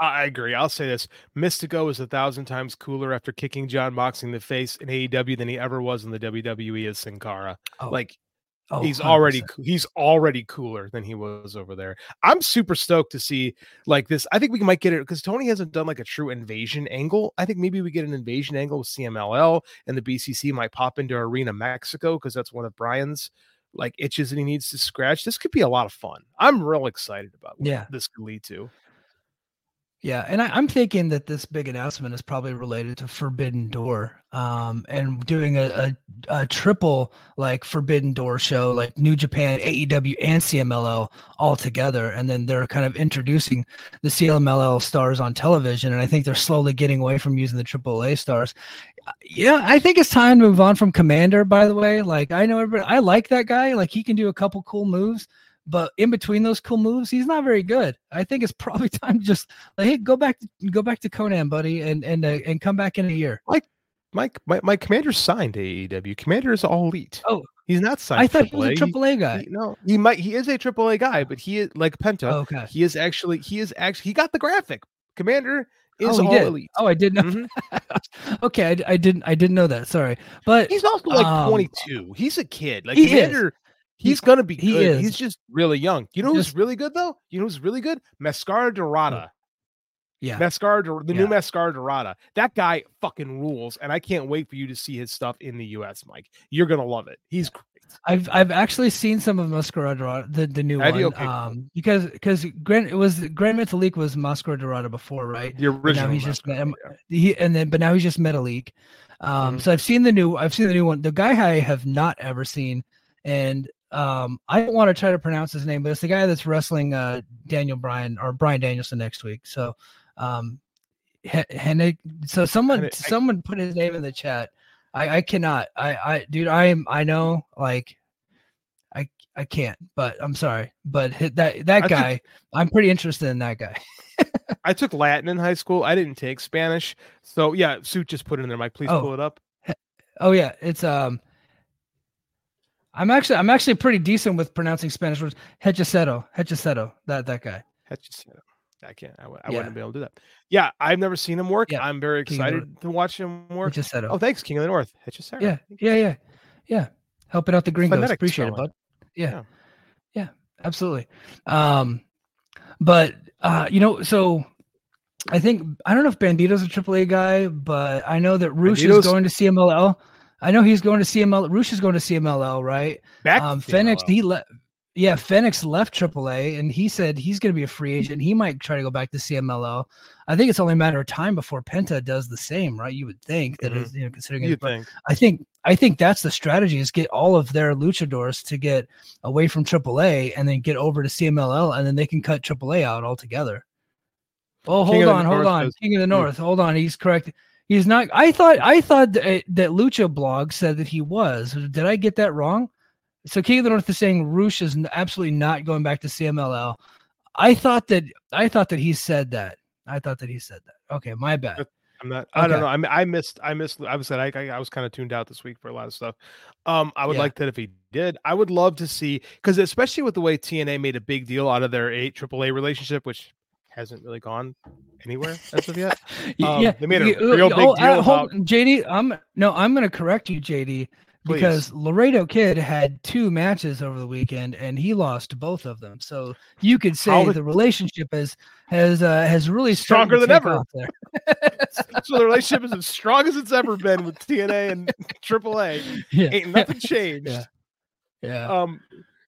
I agree. I'll say this: Místico is a thousand times cooler after kicking Jon Moxley in the face in AEW than he ever was in the WWE as Sin Cara. Oh, Like oh, he's already 100%. coo- he's already cooler than he was over there. I'm super stoked to see like this. I think we might get it because Tony hasn't done like a true invasion angle. I think maybe we get an invasion angle with CMLL and the BCC might pop into Arena Mexico because that's one of Brian's like itches that he needs to scratch. This could be a lot of fun. I'm real excited about what Yeah. this could lead to. Yeah, and I, I'm thinking that this big announcement is probably related to Forbidden Door, um, and doing a, a, a triple like Forbidden Door show, like New Japan, AEW, and CMLL all together, and then they're kind of introducing the CMLL stars on television, and I think they're slowly getting away from using the AAA stars. Yeah, I think it's time to move on from Commander. By the way, like I know everybody, I like that guy. Like he can do a couple cool moves, but in between those cool moves, he's not very good. I think it's probably time to just like, hey, go back, to, go back to Conan, buddy, and and uh, and come back in a year. Mike, my, my commander's signed AEW. Commander is all elite. Oh, he's not signed. I thought he was a AAA. triple A guy. He- no, he might. He is a triple A guy, but he is like Penta. okay. He is actually. He is actually. He got the graphic. Commander is oh, all did. elite. Oh, I didn't know. Mhm. okay, I, I didn't. I didn't know that. Sorry, but He's also like Um, 22. He's a kid. Like he is. He's gonna be he good. is. He's just really young. You know who's Just- really good though? You know who's really good? Mascara Dorada. yeah, Mascara, the new Mascara Dorada. That guy fucking rules, and I can't wait for you to see his stuff in the U.S. Mike, you're gonna love it. He's great. I've I've actually seen some of Mascara Dorada, the the new one. Okay. Um, because because Grand it was Grand Metalik was Mascara Dorada before, right? The original. now he's just met- he and then but now he's just Metalik. Um, Mhm. so I've seen the new I've seen the new one. The guy I have not ever seen, and um, I don't want to try to pronounce his name, but it's the guy that's wrestling uh Daniel Bryan or Brian Danielson next week. So um, He- Hennig. So someone I- someone put his name in the chat. I I cannot. I I dude. I am. I know. Like. I I can't. But I'm sorry. But that that I guy. I'm pretty interested in that guy. I took Latin in high school. I didn't take Spanish. So yeah, Suit just put it in there. Mike, please Oh. pull it up. Oh yeah, it's um. I'm actually I'm actually pretty decent with pronouncing Spanish words. Hechiceto, Hechiceto, that that guy. Just I can't. I, I Yeah. wouldn't be able to do that. Yeah, I've never seen him work. Yeah, I'm very King of the excited to watch him work. Hechiceto. Oh, thanks, King of the North. Hechicero. yeah, yeah, yeah, yeah. Helping out the gringos. Phonetic Appreciate it, bud. Yeah. Yeah. yeah, absolutely. Um, but uh, you know, so I think I don't know if Bandito's a AAA guy, but I know that Rush Bandito's- is going to CMLL. I know he's going to CMLL. Rush is going to CMLL, right? Back um, he left. Yeah, Fénix left AAA, and he said he's going to be a free agent. He might try to go back to CMLL. I think it's only a matter of time before Penta does the same, right? You would think that Mhm. is, you know, considering You'd think. I think I think that's the strategy is get all of their luchadors to get away from AAA and then get over to CMLL, and then they can cut AAA out altogether. Oh, hold the on, hold North on, King of the North. Hold on, he's correct. He's not. I thought I thought that, that Lucha Blog said that he was. Did I get that wrong? So King of the North is saying Rush is absolutely not going back to CMLL. I thought that I thought that he said that. I thought that he said that. Okay, my bad. I'm not. I don't know. I, I missed. I missed. I was said. I, I I was kind of tuned out this week for a lot of stuff. Um, I would Yeah. like that if he did. I would love to see because especially with the way TNA made a big deal out of their eight AAA relationship, which hasn't really gone anywhere as of yet. Um, they made a y- real big oh, deal hold- about- JD. I'm no, I'm going to correct you, JD, because Please. Laredo Kid had two matches over the weekend and he lost both of them. So you could say the- relationship has has uh, has really Stronger than ever. There. so the relationship is as strong as it's ever been with TNA and AAA. yeah, Ain't nothing changed. Yeah. yeah. Um,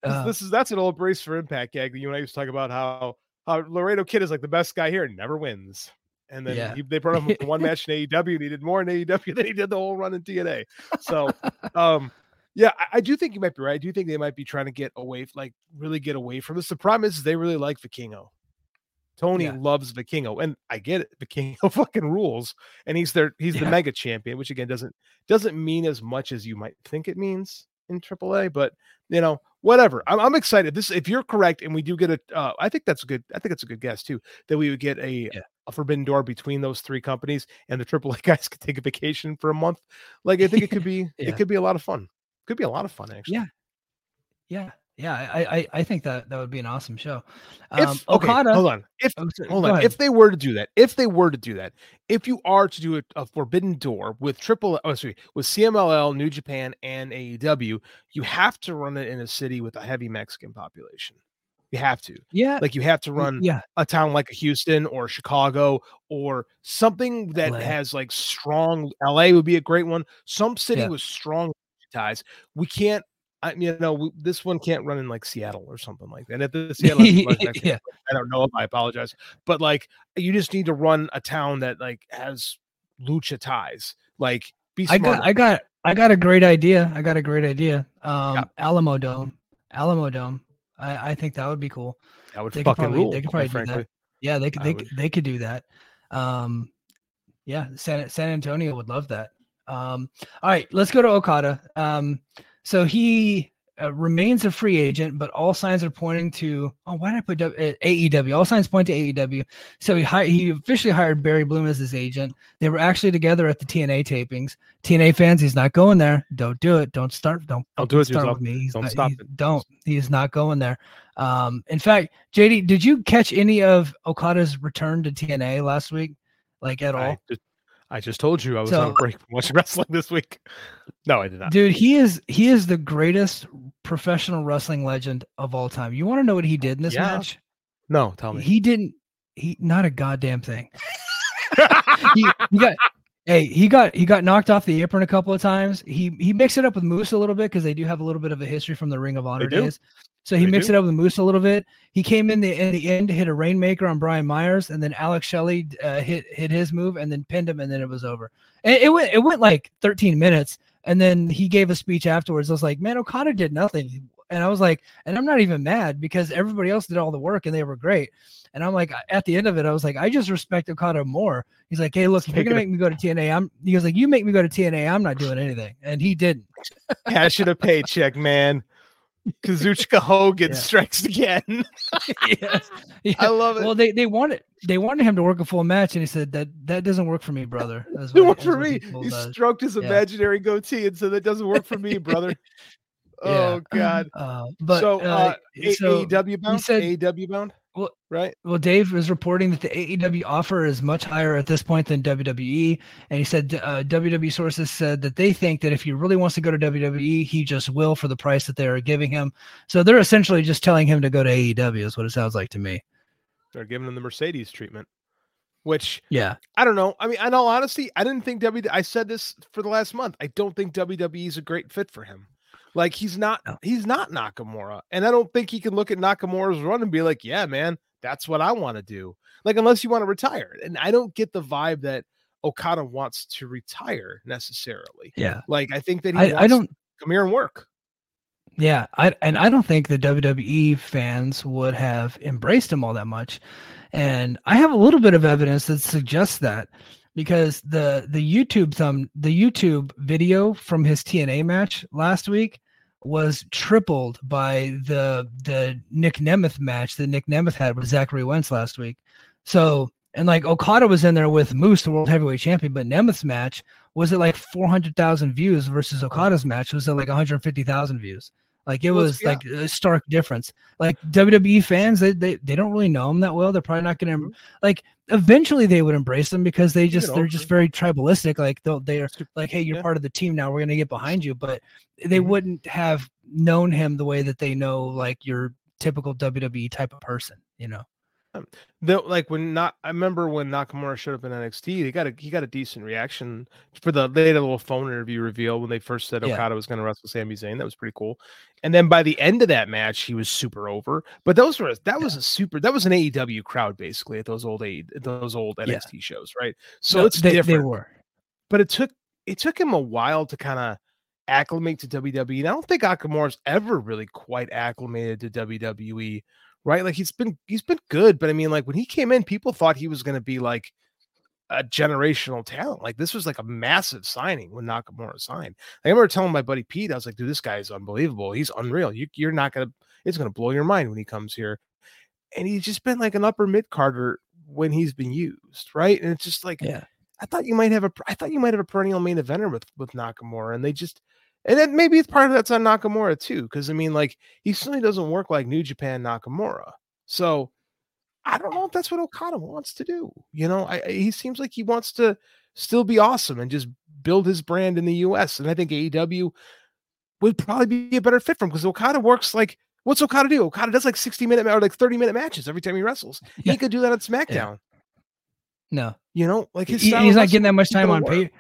this, Uh, this is that's an old brace for impact gag that you and I used to talk about how how Laredo Kid is like the best guy here and never wins. And then Yeah. he, they brought him for one match in AEW and he did more in AEW than he did the whole run in TNA. So um yeah, I, I do think you might be right. I do think they might be trying to get away, like really get away from this. The problem is they really like Vikingo. Tony Yeah. loves Vikingo, and I get it. Vikingo fucking rules, and he's their he's the mega champion, which again doesn't doesn't mean as much as you might think it means in AAA. But you know, whatever. I'm, I'm excited. This if you're correct, and we do get a, uh, I think that's a good. I think it's a good guess too that we would get a Yeah. a forbidden door between those three companies, and the AAA guys could take a vacation for a month. Like I think it could be Yeah. it could be a lot of fun. Could be a lot of fun actually. Yeah. yeah, Yeah, I, I I think that that would be an awesome show. If Um, okay, Okada, hold on. If Oh, sorry, hold on. ahead. If they were to do that, if they were to do that, if you are to do a, a forbidden door with triple oh sorry, with CMLL, New Japan, and AEW, you have to run it in a city with a heavy Mexican population. You have to. yeah, Like you have to run yeah, a town like Houston or Chicago or something that LA. has like strong LA would be a great one. Some city Yeah. with strong ties. We can't I you know, we, this one can't run in like Seattle or something like that. And at the Seattle yeah. I don't know if I apologize, but like you just need to run a town that like has lucha ties. Like be smart. I got I got I got a great idea. I got a great idea. Um, Yeah. Alamo Dome, Alamo Dome. I I think that would be cool. that would they fucking probably- rule. they could probably do that. Yeah, they could they, would- they could do that. Um, yeah, San San Antonio would love that. Um, all right, let's go to Okada. Um, so he uh, remains a free agent, but all signs are pointing to. Oh, why did I put w- uh, AEW? All signs point to AEW. So he hi- he officially hired Barry Bloom as his agent. They were actually together at the TNA tapings. TNA fans, he's not going there. Don't do it. Don't start. Don't Don't do it, start yourself. with me. He's Don't not- stop he- it. Don't. He is not going there. Um, in fact, JD, did you catch any of Okada's return to TNA last week? Like at all? I I just told you I was on a break from watching wrestling this week. No, I did not. Dude, he is he is the greatest professional wrestling legend of all time. You want to know what he did in this Yeah. match? No, tell me. He didn't he not a goddamn thing. he, he got hey, he got he got knocked off the apron a couple of times. He he mixed it up with Moose a little bit because they do have a little bit of a history from the Ring of Honor days. So he They mixed do. it up with Moose a little bit. He came in the in the end, hit a rainmaker on Brian Myers, and then Alex Shelley uh, hit hit his move and then pinned him, and then it was over. And it went it went like 13 minutes, and then he gave a speech afterwards. I was like, man, Okada did nothing, and I was like, and I'm not even mad because everybody else did all the work and they were great. And I'm like, at the end of it, I was like, I just respect Okada more. He's like, hey, look, if you're gonna make me go to TNA, I'm. He goes like, you make me go to TNA, I'm not doing anything, and he didn't. Cashing a paycheck, man. Kazuchika Hogan Yeah. strikes again. yes. Yeah. I love it. Well, they they wanted they wanted him to work a full match, and he said that that doesn't work for me, brother. That's It worked for me. He us. stroked his Yeah. imaginary goatee and said that doesn't work for me, brother. Oh God. Uh, but so, uh, A- so AEW bound. said- AEW bound. Well- right. Well, Dave is reporting that the AEW offer is much higher at this point than WWE, and he said uh, WWE sources said that they think that if he really wants to go to WWE, he just will for the price that they are giving him. So they're essentially just telling him to go to AEW, is what it sounds like to me. They're giving him the Mercedes treatment, which Yeah, I don't know. I mean, in all honesty, I didn't think WWE. I said this for the last month. I don't think WWE is a great fit for him. Like he's not. No. He's not Nakamura, and I don't think he can look at Nakamura's run and be like, "Yeah, man, that's what I want to do." Like unless you want to retire, and I don't get the vibe that Okada wants to retire necessarily. yeah. Like I think that he I, wants I don't. to come here and work. Yeah, I and I don't think the WWE fans would have embraced him all that much. And I have a little bit of evidence that suggests that because the the YouTube thumb the YouTube video from his TNA match last week was tripled by the the Nick Nemeth match that Nick Nemeth had with Zachary Wentz last week. So and like Okada was in there with Moose, the world heavyweight champion, but Nemeth's match was at like 400,000 views versus Okada's match was at like 150,000 views. Like it Well, was yeah. like a stark difference. Like WWE fans, they, they they don't really know him that well. They're probably not going to like. Eventually, they would embrace them because they just they're just very tribalistic. Like they'll they're like, hey, you're yeah. part of the team now. We're going to get behind you. But they Mhm. wouldn't have known him the way that they know like your typical WWE type of person. You know? Um, the like when not I remember when Nakamura showed up in NXT, he got a he got a decent reaction for the they had a little phone interview reveal when they first said Yeah. Okada was going to wrestle Sami Zayn. That was pretty cool. And then by the end of that match, he was super over. But those were that was a super that was an AEW crowd basically at those old A those old Yeah. NXT shows, right? So No, it's they, different. They were. but it took it took him a while to kind of acclimate to WWE. And I don't think Nakamura's ever really quite acclimated to WWE, right? Like he's been he's been good, but I mean, like when he came in, people thought he was going to be like a generational talent. Like this was like a massive signing when Nakamura signed. I remember telling my buddy Pete, I was like, dude, this guy is unbelievable. He's unreal. You, you're not gonna, it's gonna blow your mind when he comes here. And he's just been like an upper mid carder when he's been used, right? And it's just like Yeah. I thought you might have a I thought you might have a perennial main eventer with with Nakamura, and they just And then maybe it's part of that's on Nakamura too, because I mean, like he certainly doesn't work like New Japan Nakamura. So I don't know if that's what Okada wants to do. You know, I, he seems like he wants to still be awesome and just build his brand in the US. And I think AEW would probably be a better fit for him because Okada works like what's Okada do? Okada does like 60 minute or like 30 minute matches every time he wrestles. Yeah. He could do that on SmackDown. Yeah. No, You know, like his He- he's not getting that much time on pay.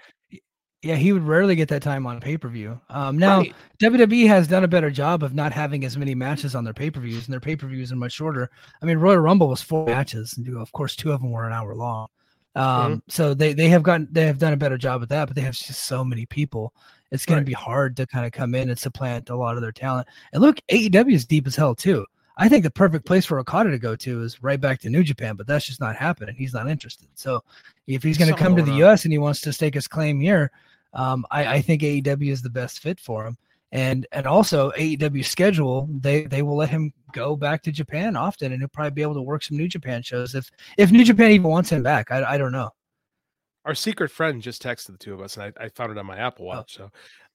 Yeah, he would rarely get that time on pay per view. Um, now Right. WWE has done a better job of not having as many matches on their pay per views, and their pay per views are much shorter. I mean, Royal Rumble was four matches, and of course, two of them were an hour long. Um, so they they have gotten they have done a better job at that, but they have just so many people. It's going Right. to be hard to kind of come in and supplant a lot of their talent. And look, AEW is deep as hell too. I think the perfect place for Okada to go to is right back to New Japan, but that's just not happening. He's not interested. So if he's going to come to the on. US and he wants to stake his claim here, um, I, I think AEW is the best fit for him. And and also AEW schedule, they they will let him go back to Japan often, and he'll probably be able to work some New Japan shows if if New Japan even wants him back. I, I don't know. Our secret friend just texted the two of us, and I, I found it on my Apple Oh. Watch. So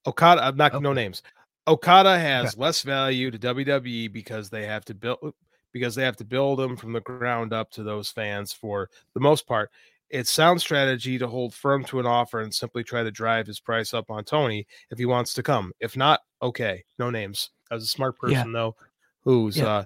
Okada, I'm not no names. Okada has less value to WWE because they have to build because they have to build them from the ground up to those fans for the most part. It's sound strategy to hold firm to an offer and simply try to drive his price up on Tony if he wants to come. If not, okay, no names. As a smart Yeah. person though, who's Yeah. uh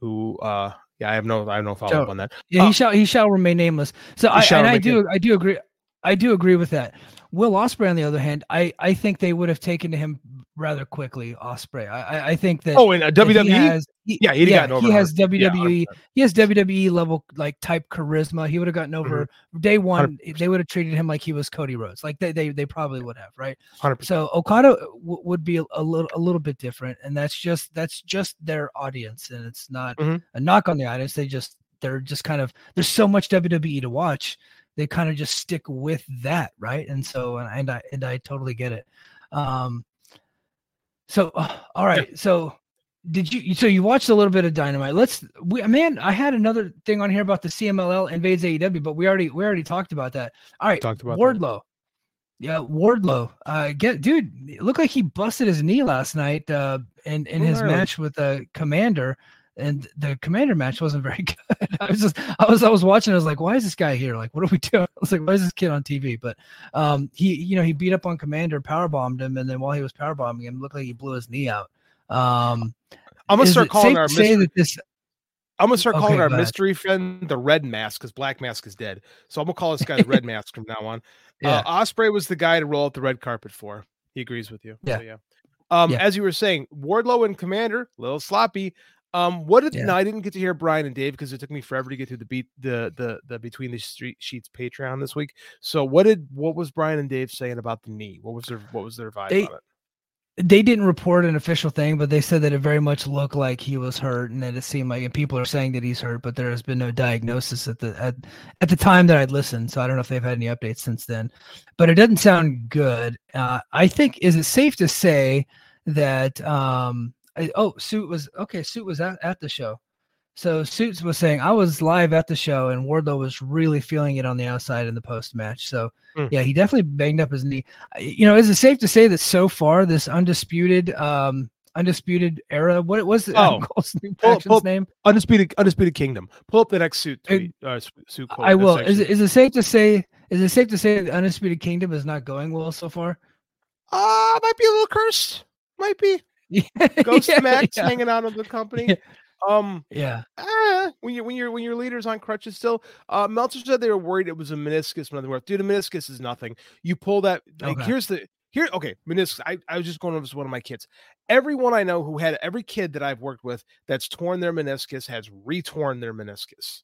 who uh yeah, I have no I have no follow So- up on that. Yeah, Uh, he shall he shall remain nameless. So I and I do I do agree I do agree with that. Will Ospreay, on the other hand, I I think they would have taken to him rather quickly. Ospreay, I I, think that. Oh, and a that he WWE, has, he- yeah, he'd over He has her. Yeah, WWE. 100%. he has WWE level like type charisma. He would have gotten over Mm-hmm. day one. They would have treated him like he was Cody Rhodes. Like they they, they probably would have, right? 100%. So Okada w- would be a, a little a little bit different, and that's just that's just their audience, and it's not Mhm. a knock on the audience. They just they're just kind of there's so much WWE to watch. They kind of just stick with that, right? And so and, and I and I totally get it. Um. So uh, all right, so did you so you watched a little bit of Dynamite? Let's we man, I had another thing on here about the CMLL invades AEW, but we already we already talked about that. All right, Talked about that. Wardlow. Yeah, Wardlow. Uh, get dude, it looked like he busted his knee last night. Uh, in in his match with the Commander, and the Commander match wasn't very good. I was just, I was, I was watching. I was like, why is this guy here? Like, what are we doing? I was like, why is this kid on TV? But, um, he, you know, he beat up on Commander, power bombed him, and then while he was power bombing him, looked like he blew his knee out. Um, I'm gonna start calling our mystery, that this. I'm gonna start calling Okay, our mystery friend the Red Mask because Black Mask is dead. So I'm gonna call this guy the Red Mask from now on. Yeah. Uh, Ospreay was the guy to roll out the red carpet for. He agrees with you. Yeah. So, yeah. Um, Yeah. as you were saying, Wardlow and Commander, a little sloppy. Um, what did Yeah. no, I didn't get to hear Brian and Dave because it took me forever to get through the beat the the the between the street sheets Patreon this week. So what did what was Brian and Dave saying about the knee? What was their what was their vibe They- on it? they didn't report an official thing, but they said that it very much looked like he was hurt, and that it seemed like, and people are saying that he's hurt, but there has been no diagnosis at the at, at the time that I'd listened. So I don't know if they've had any updates since then, but it doesn't sound good. Uh, I think is it safe to say that um I- oh suit was okay suit was at, at the show so suits was saying i was live at the show and wardlow was really feeling it on the outside in the post match so Hmm. yeah he definitely banged up his knee you know is it safe to say that so far this undisputed um undisputed era what was the Oh. Cole's new Pull- pull- name Undisputed Undisputed Kingdom. Pull up the next suit tweet. Uh, suit quote, i uh, will is it, is it safe to say is it safe to say the undisputed kingdom is not going well so far Uh might be a little cursed. Might be. Yeah Ghost yeah, Max yeah, hanging out of the company. Yeah. Um yeah ah, when you when you're when your leader's on crutches still, uh Meltzer said they were worried it was a meniscus, nothing worth. Dude, a meniscus is nothing. You pull that like Okay. here's the here okay, meniscus. I, I was just going over with one of my kids. Everyone I know who had every kid that I've worked with that's torn their meniscus has retorn their meniscus.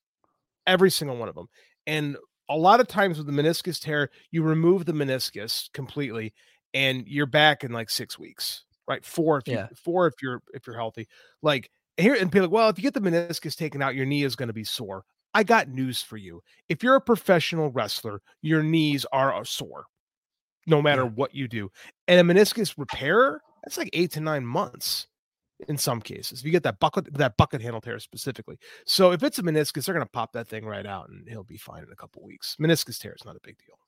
Every single one of them. And a lot of times with the meniscus tear, you remove the meniscus completely and you're back in like six weeks, right? Four if you Yeah. four if you're if you're healthy. Like here and be like, well, if you get the meniscus taken out, your knee is going to be sore. I got news for you. If you're a professional wrestler, your knees are uh, sore, no matter Yeah. what you do. And a meniscus repair, that's like eight to nine months in some cases. If you get that bucket that bucket handle tear specifically. So if it's a meniscus, they're going to pop that thing right out, and he'll be fine in a couple weeks. Meniscus tear is not a big deal.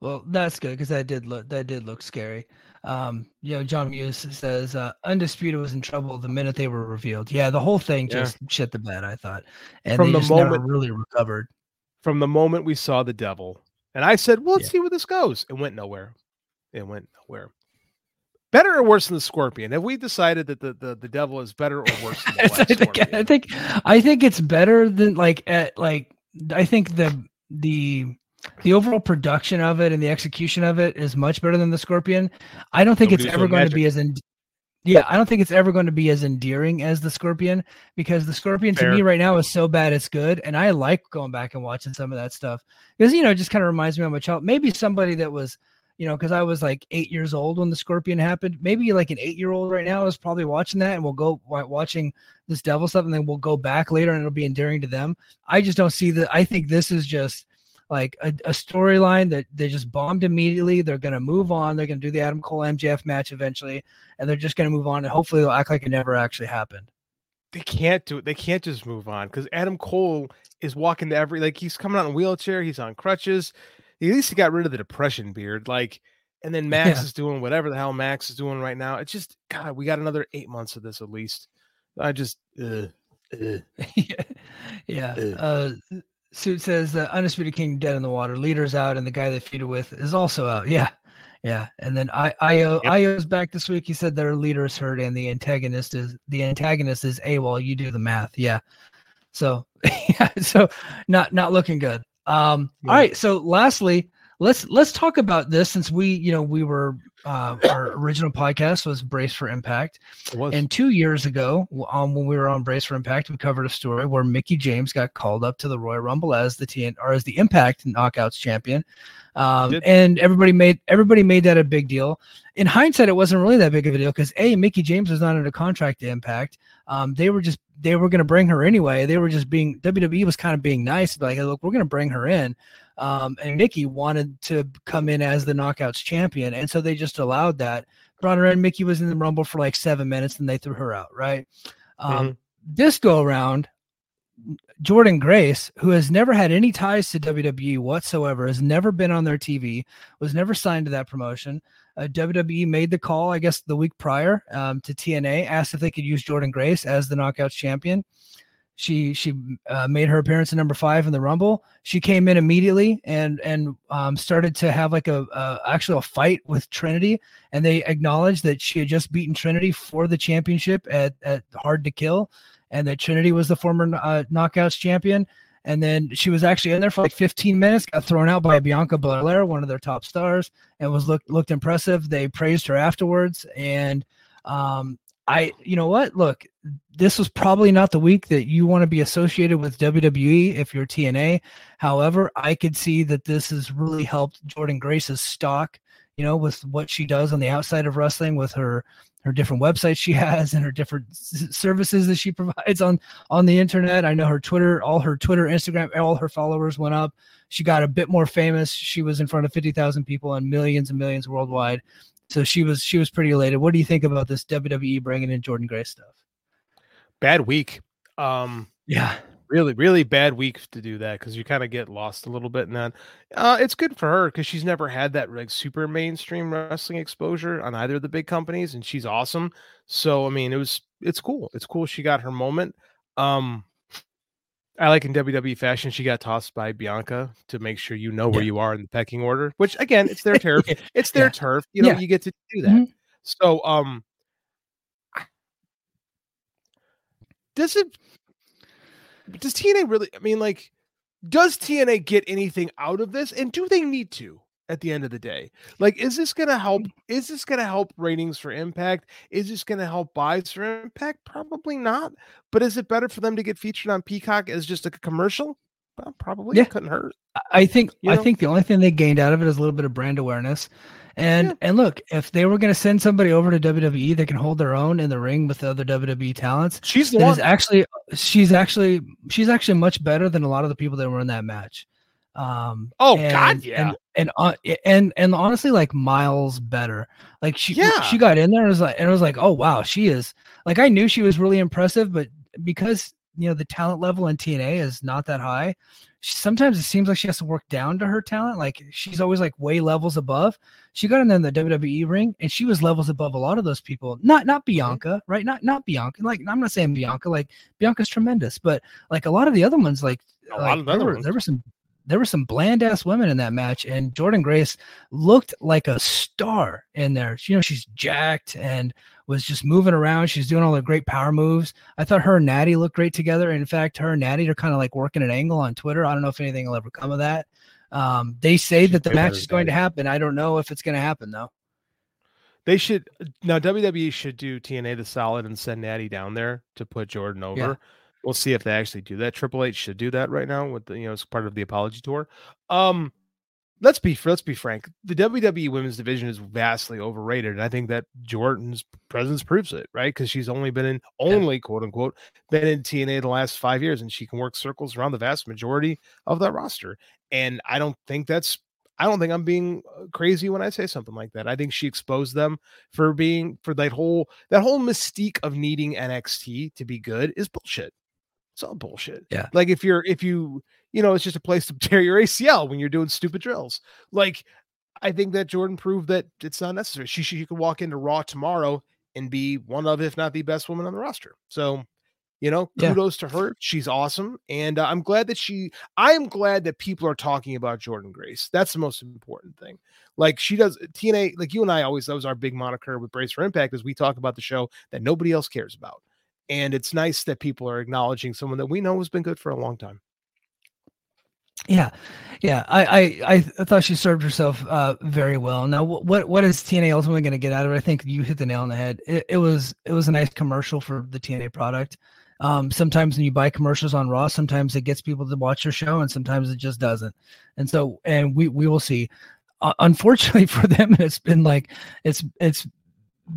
Well, that's good because that did look that did look scary. Um, you know, John Muse says uh, Undisputed was in trouble the minute they were revealed. Yeah, the whole thing Yeah. just shit the bed. I thought, and From the moment- really recovered. From the moment we saw the devil, and I said, "Well, let's Yeah. see where this goes." It went nowhere. It went nowhere. Better or worse than the scorpion? Have we decided that the the, the devil is better or worse than the I think, scorpion? I think I think it's better than like at like I think the the the overall production of it and the execution of it is much better than the Scorpion. I don't think Nobody it's ever going to be as in yeah, I don't think it's ever going to be as endearing as the Scorpion because the Scorpion to me right now is so bad it's good, and I like going back and watching some of that stuff because you know it just kind of reminds me of my child. Maybe somebody that was you know because I was like eight years old when the Scorpion happened. Maybe like an eight year old right now is probably watching that and will go watching this devil stuff, and then we'll go back later and it'll be endearing to them. I just don't see that. I think this is just like a, a storyline that they just bombed immediately. They're gonna move on. They're gonna do the Adam Cole MJF match eventually, and they're just gonna move on. And hopefully they'll act like it never actually happened. they can't do it. They can't just move on because Adam Cole is walking to every like he's coming out in a wheelchair. He's on crutches. At least he got rid of the depression beard. Like, and then Max Yeah. is doing whatever the hell Max is doing right now. It's just God. We got another eight months of this at least. I just. Yeah, yeah. Uh, Suit says the undisputed king dead in the water. Leader's out, and the guy they feuded with is also out. Yeah, yeah. And then I Io Yep. Io's back this week. He said their leader is hurt, and the antagonist is the antagonist is AWOL. You do the math. Yeah. So yeah. So not not looking good. Um. Yeah. All right. So lastly, let's let's talk about this since we you know we were uh, our original podcast was Brace for Impact. And two years ago, um, when we were on Brace for Impact, we covered a story where Mickie James got called up to the Royal Rumble as the TN or as the Impact Knockouts champion, um, and everybody made everybody made that a big deal. In hindsight, it wasn't really that big of a deal because a Mickie James was not under contract to Impact. Um, they were just they were going to bring her anyway. They were just being WWE was kind of being nice, like, hey, look, we're going to bring her in. Um, and Mickie wanted to come in as the Knockouts champion, and so they just allowed that brought her in. Mickie was in the Rumble for like seven minutes, and they threw her out. Right. Um, This go around, Jordynne Grace, who has never had any ties to WWE whatsoever, has never been on their TV, was never signed to that promotion. Uh, WWE made the call, I guess, the week prior um, to TNA, asked if they could use Jordynne Grace as the Knockouts champion. She she uh, made her appearance at number five in the Rumble. She came in immediately and and um, started to have like a, a actual fight with Trinity, and they acknowledged that she had just beaten Trinity for the championship at at Hard to Kill, and that Trinity was the former uh, Knockouts champion. And then she was actually in there for like 15 minutes, got thrown out by Bianca Belair, one of their top stars, and was looked looked impressive. They praised her afterwards, and um, I, you know what? Look, this was probably not the week that you want to be associated with WWE if you're TNA. However, I could see that this has really helped Jordynne Grace's stock, you know, with what she does on the outside of wrestling, with her her different websites she has and her different services that she provides on on the internet. I know her Twitter, all her Twitter, Instagram, all her followers went up. She got a bit more famous. She was in front of 50,000 people and millions and millions worldwide. So she was she was pretty elated. What do you think about this WWE bringing in Jordynne Grace stuff? Bad week. Um, Yeah. really, really bad week to do that because you kind of get lost a little bit in that. Uh, it's good for her because she's never had that like super mainstream wrestling exposure on either of the big companies, and she's awesome. So I mean, it was it's cool. It's cool she got her moment. Um, I like in WWE fashion, she got tossed by Bianca to make sure you know where Yeah. you are in the pecking order. Which again, it's their turf. It's their Yeah. turf. You know, Yeah. you get to do that. Mhm. So um, does it does TNA really I mean like does TNA get anything out of this and do they need to at the end of the day? Like is this going to help is this going to help ratings for Impact? Is this going to help buys for Impact? Probably not. But is it better for them to get featured on Peacock as just like a commercial? Well, probably Yeah. couldn't hurt. I- think You I think the only thing they gained out of it is a little bit of brand awareness. And Yeah. and look, if they were going to send somebody over to WWE that can hold their own in the ring with the other WWE talents, She's the one. actually she's actually she's actually much better than a lot of the people that were in that match. Um Oh, and, God, yeah. And and uh, and and honestly like miles better. Like she Yeah. she got in there and was like and it was like, "Oh wow, she is." Like I knew she was really impressive, but because you know the talent level in TNA is not that high, she, sometimes it seems like she has to work down to her talent. Like she's always like way levels above. She got in there in the WWE ring and she was levels above a lot of those people. Not not Bianca, right? Not not Bianca. Like I'm not saying Bianca. Like Bianca's tremendous, but like a lot of the other ones, like, A lot like, of there, other were, ones. there were some there were some bland ass women in that match, and Jordynne Grace looked like a star in there. You know, she's jacked and was just moving around. She's doing all the great power moves. I thought her and Natty looked great together. In fact, her and Natty are kind of like working an angle on Twitter. I don't know if anything will ever come of that. Um, they say that the match is going to happen. I don't know if it's going to happen though. They should now WWE should do TNA the solid and send Natty down there to put Jordynne over. We'll see if they actually do that. Triple H should do that right now with the you know as part of the apology tour. Um let's be let's be frank. The WWE women's division is vastly overrated, and I think that Jordynne's presence proves it, right? Because she's only been in only quote unquote been in TNA the last five years, and she can work circles around the vast majority of that roster. And I don't think that's I don't think I'm being uh, crazy when I say something like that. I think she exposed them for being for that whole that whole mystique of needing NXT to be good is bullshit. It's all bullshit. Yeah. Like if you're if you you know it's just a place to tear your ACL when you're doing stupid drills. Like I think that Jordynne proved that it's not necessary. She she could walk into Raw tomorrow and be one of if not the best woman on the roster. So you know, Yeah. kudos to her. She's awesome, and uh, I'm glad that she. I am glad that people are talking about Jordynne Grace. That's the most important thing. Like she does TNA. Like you and I always. That was our big moniker with Brace for Impact. Is we talk about the show that nobody else cares about, and it's nice that people are acknowledging someone that we know has been good for a long time. Yeah, yeah. I I I thought she served herself uh, very well. Now, what what is TNA ultimately going to get out of it? I think you hit the nail on the head. It, it was it was a nice commercial for the TNA product. Um, sometimes when you buy commercials on Raw, sometimes it gets people to watch your show, and sometimes it just doesn't. And so, and we we will see. Uh, unfortunately for them, it's been like it's it's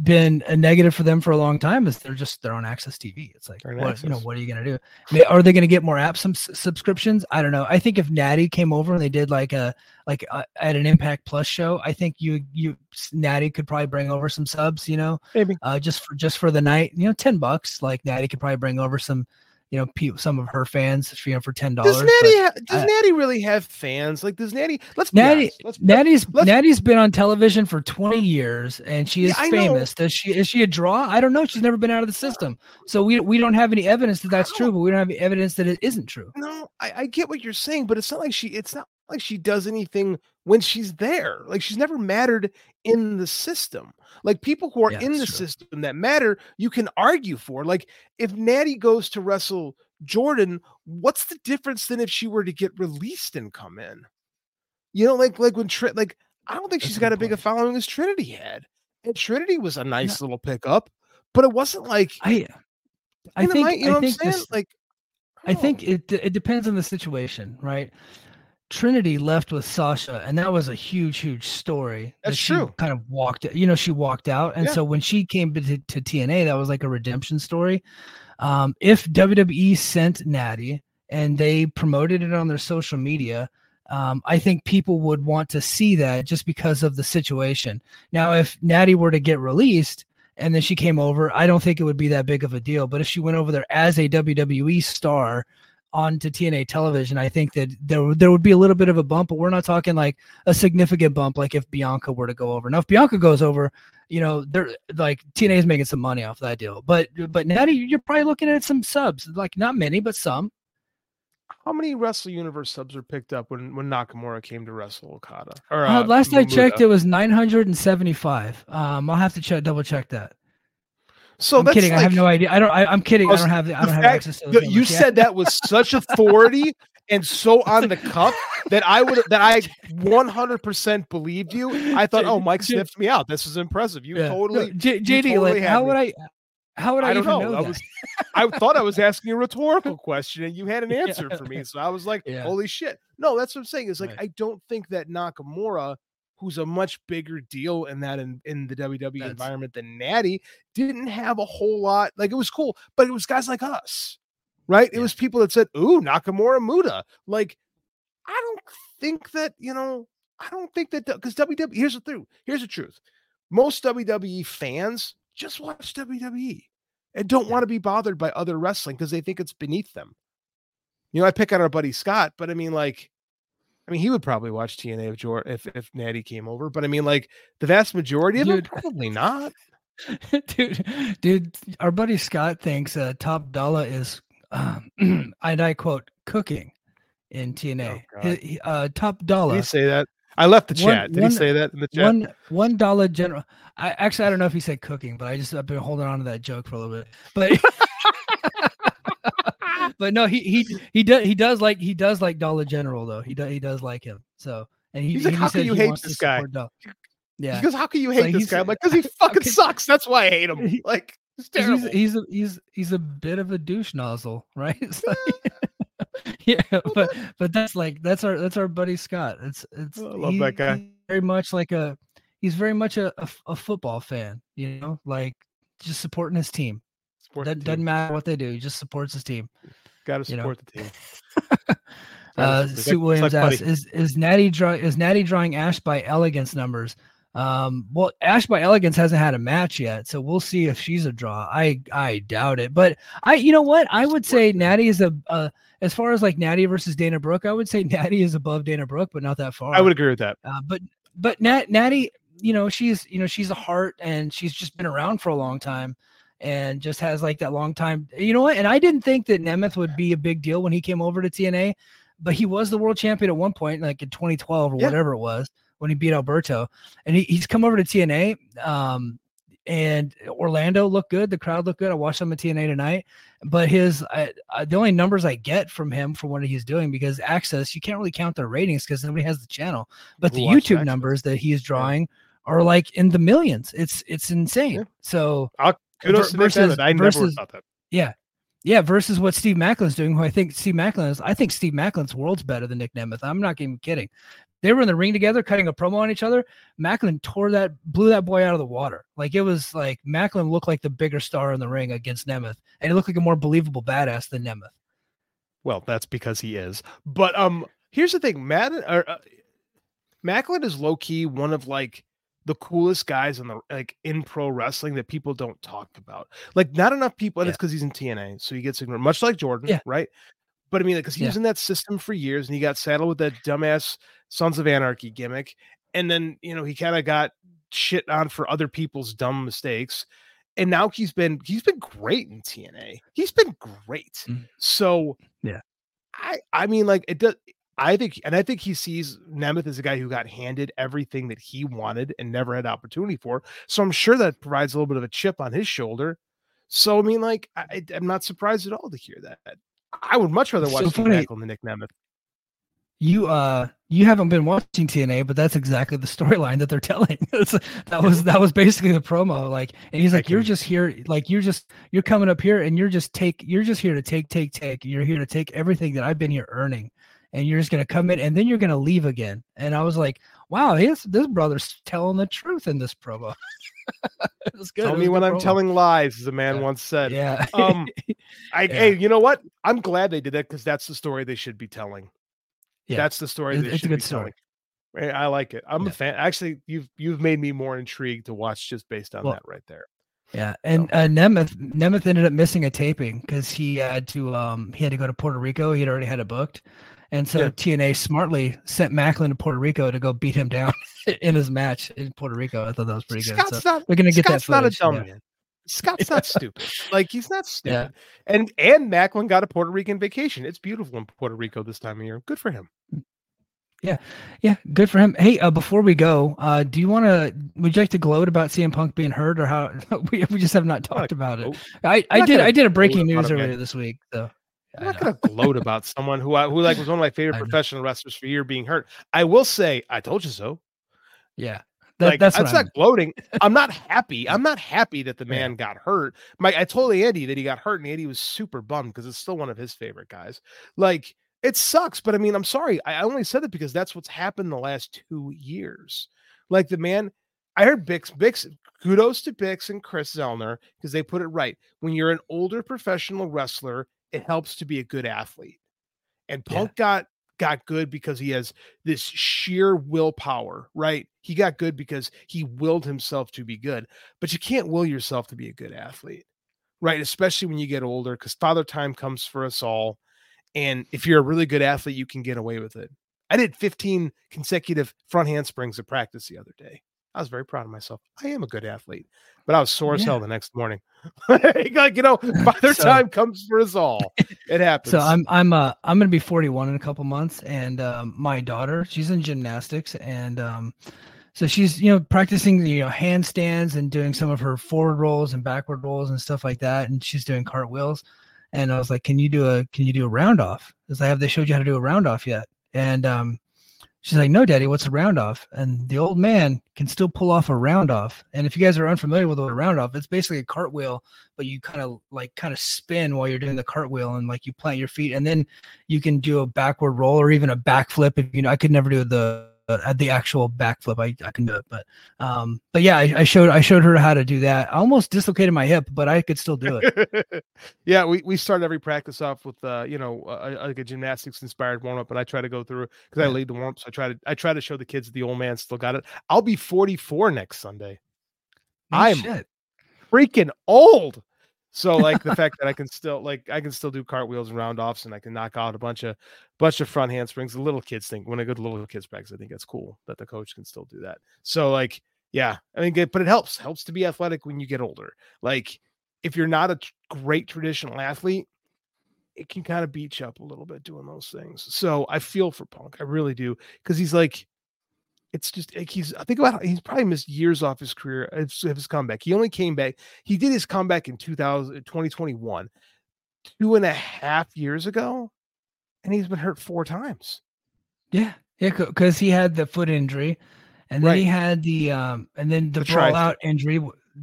been a negative for them for a long time is they're just they're on access tv it's like what you know what are you going to do are they going to get more app sub- subscriptions? I don't know. I think if natty came over and they did like a like uh, at an impact plus show i think you you natty could probably bring over some subs you know Maybe. uh just for just for the night you know 10 bucks like natty could probably bring over some you know pe- some of her fans you know for 10 dollars Does Natty ha- does I- Natty really have fans? Like does Natty? Let's Natty. Let's, Natty's let's- Natty's been on television for 20 years and she Yeah, is know. famous. Does she is she a draw? I don't know. She's never been out of the system. So we we don't have any evidence that that's true, but we don't have any evidence that it isn't true. no, I, I get what you're saying, but it's not like she it's not like she does anything when she's there. Like she's never mattered in the system. Like people who are Yeah, in the true. system that matter, you can argue for. Like if Natty goes to wrestle Jordynne, what's the difference than if she were to get released and come in? You know, like like when Trin like I don't think That's she's got a big a following as Trinity had. And Trinity was a nice little pickup, but it wasn't like I I think you know I what I'm think saying? this, like I don't think it it depends on the situation, right? Trinity left with Sasha, and that was a huge, huge story. that That's she true. Kind of walked, you know, she walked out, and Yeah. so when she came to, to TNA, that was like a redemption story. Um, if WWE sent Natty and they promoted it on their social media, um, I think people would want to see that just because of the situation. Now, if Natty were to get released and then she came over, I don't think it would be that big of a deal. But if she went over there as a WWE star onto TNA television, I think that there, would- there would be a little bit of a bump, but we're not talking like a significant bump like if Bianca were to go over. Now, if Bianca goes over, you know, they're like TNA is making some money off that deal. But but Natty, you're probably looking at some subs, like not many, but some. How many Wrestle Universe subs were picked up when when Nakamura came to wrestle Okada? Or Uh, uh, last I checked, it was 975. Um, I'll have to check, double check that. So I'm that's kidding. I have no idea. I don't. I, I'm kidding. I don't have. The, I don't have fact access to. You numbers. Yeah. said that with such authority and so on the cuff that I would that I 100% believed you. I thought, oh, Mike sniffed me out. This is impressive. You Yeah. totally. No, J- you JD, totally like, how me. would I? How would I, I don't even know. know, I was I thought I was asking a rhetorical question and you had an Yeah. answer for me. So I was like, Yeah. holy shit. No, that's what I'm saying. Is like Right. I don't think that Nakamura, who's a much bigger deal in that in, in the WWE That's- environment than Natty, didn't have a whole lot. Like it was cool, but it was guys like us, right? It was people that said, Ooh, Nakamura Muda. Like, I don't think that, you know, I don't think that because WWE, here's the truth. Here's the truth. Most WWE fans just watch WWE and don't Yeah. want to be bothered by other wrestling because they think it's beneath them. You know, I pick on our buddy Scott, but I mean, like, I mean, he would probably watch TNA if Jor- if if Natty came over, but I mean, like, the vast majority of them probably not. dude, dude, our buddy Scott thinks uh, Top Dollar is, um, and I quote, cooking in TNA. Oh, uh, Top Did Dollar. he say that? I left the One- chat. Did one- he say that in the chat? One one dollar general. I actually I don't know if he said cooking, but I just I've been holding on to that joke for a little bit. But but no, he he he does he does like he does like Dollar General though. He does he does like him. So and he He's like, he "How can you he hate this guy?" Yeah, He goes, "How can you hate Like, this guy?" I'm like, "Cause he fucking sucks. That's why I hate him." He- Like, it's terrible. He's he's a, he's he's a bit of a douche nozzle, right? Like- yeah, but but that's like that's our that's our buddy Scott. It's it's Oh, I love that guy. very much like a he's very much a a football fan, you know, like just supporting his team. Support That doesn't matter what they do, he just supports his team. Gotta you know. support the team. Uh, Sue Williams like asks, "Is is Natty draw is Natty drawing Ash by Elegance numbers?" Um, well, Ash by Elegance hasn't had a match yet, so we'll see if she's a draw. I I doubt it, but I you know what I would say Natty is a uh, as far as like Natty versus Dana Brooke, I would say Natty is above Dana Brooke, but not that far. I would agree with that. Uh, but but Nat, Natty, you know, she's you know she's a heart and she's just been around for a long time, and just has like that long time. You know what? And I didn't think that Nemeth would be a big deal when he came over to TNA, but he was the world champion at one point, like in 2012 or Yeah. whatever it was when he beat Alberto, and he, he's come over to TNA. Um, and Orlando looked good. The crowd looked good. I watched him at TNA tonight, but his I, I, the only numbers I get from him for what he's doing because Access you can't really count their ratings because nobody has the channel. But Who the YouTube Access? numbers that he's drawing are like in the millions. It's it's insane. Yeah. So Kudos to Nick versus-. I never versus- thought that. yeah. Yeah, versus what Steve Maclin's doing, who I think Steve Maclin is. I think Steve Maclin's world's better than Nick Nemeth. I'm not even kidding. They were in the ring together, cutting a promo on each other. Maclin tore that, blew that boy out of the water. Like it was like Maclin looked like the bigger star in the ring against Nemeth, and he looked like a more believable badass than Nemeth. Well, that's because he is. But um, here's the thing, Madden or uh, Maclin is low key one of like the coolest guys in the like in pro wrestling that people don't talk about. Like, not enough people, and it's because he's in TNA, so he gets ignored, much like Jordynne, Yeah. right? But I mean, because he was in that system for years, and he got saddled with that dumbass Sons of Anarchy gimmick, and then you know he kind of got shit on for other people's dumb mistakes. And now he's been he's been great in TNA. He's been great. Mm. So Yeah. I I mean like it does I think and I think he sees Nemeth as a guy who got handed everything that he wanted and never had opportunity for. So I'm sure that provides a little bit of a chip on his shoulder. So I mean like I, I'm not surprised at all to hear that. I would much rather watch so funny. Maclin than Nick Nemeth. You uh you haven't been watching TNA, but that's exactly the storyline that they're telling. That was that was basically the promo. Like, and he's like, "You're just here, like you're just you're coming up here, and you're just take you're just here to take take take. You're here to take everything that I've been here earning, and you're just gonna come in, and then you're gonna leave again." And I was like, "Wow, this this brother's telling the truth in this promo." it was good. Tell It me when I'm promo. telling lies, as a man Yeah. once said. Yeah. Um, I Yeah. hey, you know what? I'm glad they did that because that's the story they should be telling. Yeah. That's the story it's a good be story. telling. I like it. I'm Yeah. a fan. Actually, you've you've made me more intrigued to watch just based on Well, that right there. Yeah, and uh, Nemeth Nemeth ended up missing a taping because he had to um he had to go to Puerto Rico. He had already had it booked, and so Yeah. TNA smartly sent Maclin to Puerto Rico to go beat him down in his match in Puerto Rico. I thought that was pretty good. Scott's So not. we're gonna get Scott's that not a dumb yeah. man. Scott's not stupid. Like he's not Yeah. stupid. And and Maclin got a Puerto Rican vacation. It's beautiful in Puerto Rico this time of year. Good for him. Yeah, yeah, good for him. Hey, uh, before we go, uh, do you want to? Would you like to gloat about CM Punk being hurt, or how we, we just have not talked about it? I, I did I did a breaking news earlier this week. So I'm not gonna gloat about someone who I who like was one of my favorite I professional wrestlers for a year being hurt. I will say, I told you so. yeah, that, like that's that's what not gloating. I'm not happy. I'm not happy that the Yeah. man got hurt. My I told Andy that he got hurt, and Andy was super bummed because it's still one of his favorite guys. Like it sucks, but I mean, I'm sorry. I I only said it because that's what's happened the last two years. Like the man, I heard Bix Bix. Kudos to Bix and Chris Zellner because they put it right. When you're an older professional wrestler, it helps to be a good athlete. And Yeah. Punk got got good because he has this sheer willpower, right? He got good because he willed himself to be good. But you can't will yourself to be a good athlete, right? Especially when you get older, because father time comes for us all. And if you're a really good athlete, you can get away with it. I did 15 consecutive front handsprings at practice the other day. I was very proud of myself. I am a good athlete, but I was sore as hell the next morning. like, you know, father So- time comes for us all. It happens. So I'm I'm uh I'm gonna be 41 in a couple months, and um, my daughter she's in gymnastics, and um, so she's you know practicing you know handstands and doing some of her forward rolls and backward rolls and stuff like that, and she's doing cartwheels. And I was like, "Can you do a Can you do a round off?" Because I have they showed you how to do a round off yet, and um, she's like, "No, Daddy, what's a round off?" And the old man can still pull off a round off. And if you guys are unfamiliar with a round off, it's basically a cartwheel but you kind of like kind of spin while you're doing the cartwheel and like you plant your feet and then you can do a backward roll or even a backflip if you know i could never do the uh, the actual backflip i, I can do it but um but yeah I, I showed i showed her how to do that i almost dislocated my hip but i could still do it yeah, we, we start every practice off with uh, you know, uh, like a gymnastics inspired warm up, and I try to go through because I lead the warm ups. I try to I try to show the kids the old man still got it. I'll be 44 next Sunday. I'm- shit. Freaking old. So like the fact that I can still like I can still do cartwheels and round offs and I can knock out a bunch of bunch of front handsprings. The little kids think when I go to little kids practice, I think that's cool that the coach can still do that. So like yeah, I mean, but it helps helps to be athletic when you get older. Like if you're not a great traditional athlete, it can kind of beat you up a little bit doing those things. So I feel for Punk, I really do, because he's like, it's just like he's. I think about he's probably missed years off his career of his, comeback. He only came back. He did his comeback in 2000, 2021, two and a half years ago, and he's been hurt four times. yeah yeah because he had the foot injury and then he had the um and then the, The brawl out injury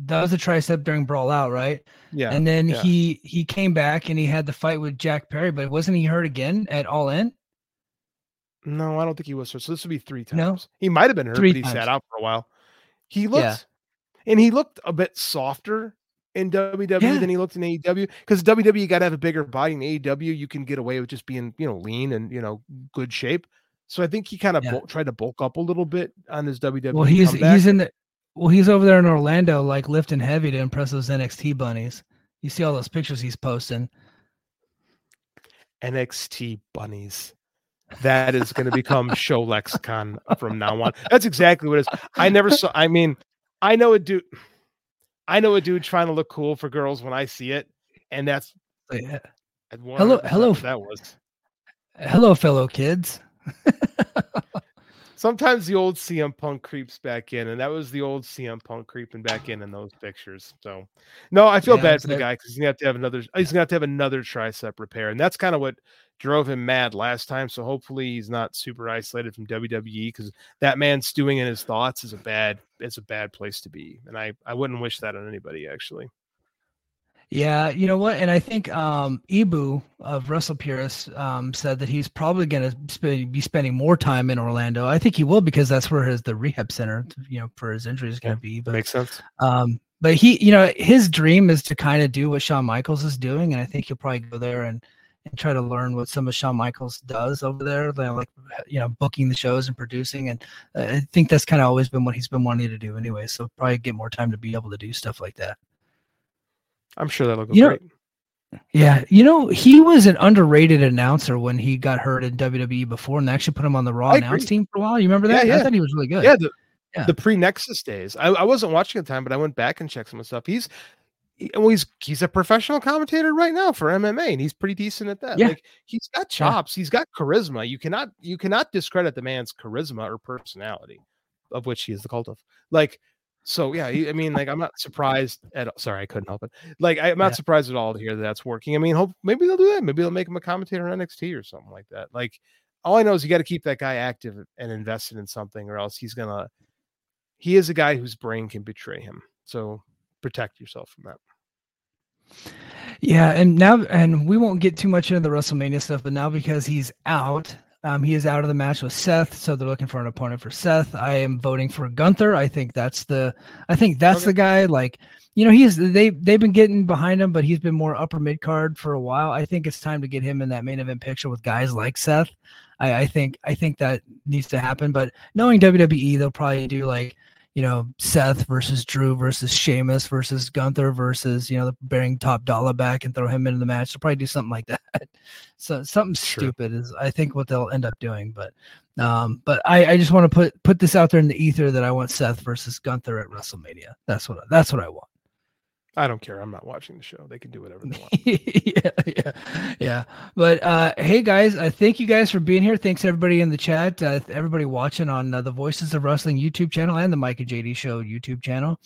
that was a tricep during brawl out right Yeah, and then yeah. he he came back and he had the fight with Jack Perry, but wasn't he hurt again at All In? No, I don't think he was hurt. So this would be three times. No? he might have been hurt, Three but he times. sat out for a while. He looked, Yeah. and he looked a bit softer in WWE Yeah. than he looked in AEW because WWE you got to have a bigger body. In AEW, you can get away with just being you know lean and you know good shape. So I think he kind of Yeah. tried to bulk up a little bit on his WWE. Well, he's comeback. he's in the well, he's over there in Orlando, like lifting heavy to impress those NXT bunnies. You see all those pictures he's posting. NXT bunnies. That is going to become show lexicon from now on. That's exactly what it is. I never saw. I mean, I know a dude. I know a dude trying to look cool for girls when I see it, and that's oh, yeah. Hello- hello. That was Hello, fellow kids. sometimes the old CM Punk creeps back in, and that was the old CM Punk creeping back in in those pictures. So, no, I feel Yeah, bad for the guy because he's gonna have to have another. He's gonna have to have another tricep repair, and that's kind of what drove him mad last time. So hopefully he's not super isolated from WWE because that man stewing in his thoughts is a bad. It's a bad place to be, and I I wouldn't wish that on anybody actually. Yeah, you know what? And I think um Ibu of Russell Purist um said that he's probably going to sp- be spending more time in Orlando. I think he will because that's where his the rehab center, you know, for his injury is going to be. But Makes sense. Um, but he, you know, his dream is to kind of do what Shawn Michaels is doing, and I think he'll probably go there and and try to learn what some of Shawn Michaels does over there, like you know, booking the shows and producing. And uh, I think that's kind of always been what he's been wanting to do anyway. So probably get more time to be able to do stuff like that. I'm sure that'll go You know- great. Yeah, you know, he was an underrated announcer when he got hurt in WWE before, and they actually put him on the Raw I announce agree. team for a while. You remember that? yeah. I thought he was really good. Yeah, the, Yeah. the pre Nexus days. I, I wasn't watching at the time, but I went back and checked some of the stuff. He's he- well, he's he's a professional commentator right now for MMA, and he's pretty decent at that. Yeah. Like he's got chops, he's got charisma. You cannot you cannot discredit the man's charisma or personality, of which he is the cult of. Like, so yeah, I mean, like I'm not surprised at. Sorry, I couldn't help it. Like I'm not Yeah. surprised at all to hear that that's working. I mean, hope maybe they'll do that. Maybe they'll make him a commentator on NXT or something like that. Like all I know is you got to keep that guy active and invested in something, or else he's gonna. He is a guy whose brain can betray him. So protect yourself from that. Yeah, and now and we won't get too much into the WrestleMania stuff, but now because he's out, um, he is out of the match with Seth, so they're looking for an opponent for Seth. I am voting for Gunther. I think that's the I think that's Okay. the guy. Like, you know, he's they they've been getting behind him, but he's been more upper mid card for a while. I think it's time to get him in that main event picture with guys like Seth. I, I think I think that needs to happen. But knowing WWE, they'll probably do like you know, Seth versus Drew versus Sheamus versus Gunther versus, you know, bearing top dollar back and throw him into the match. They'll probably do something like that. so something sure. stupid is I think what they'll end up doing. But um, but I, I just want to put put this out there in the ether that I want Seth versus Gunther at WrestleMania. That's what that's what I want. I don't care. I'm not watching the show. They can do whatever they want. yeah, yeah, yeah. But uh, hey, guys, uh, thank you guys for being here. Thanks everybody in the chat, uh, everybody watching on uh, the Voices of Wrestling YouTube channel and the Mike and JD Show YouTube channel.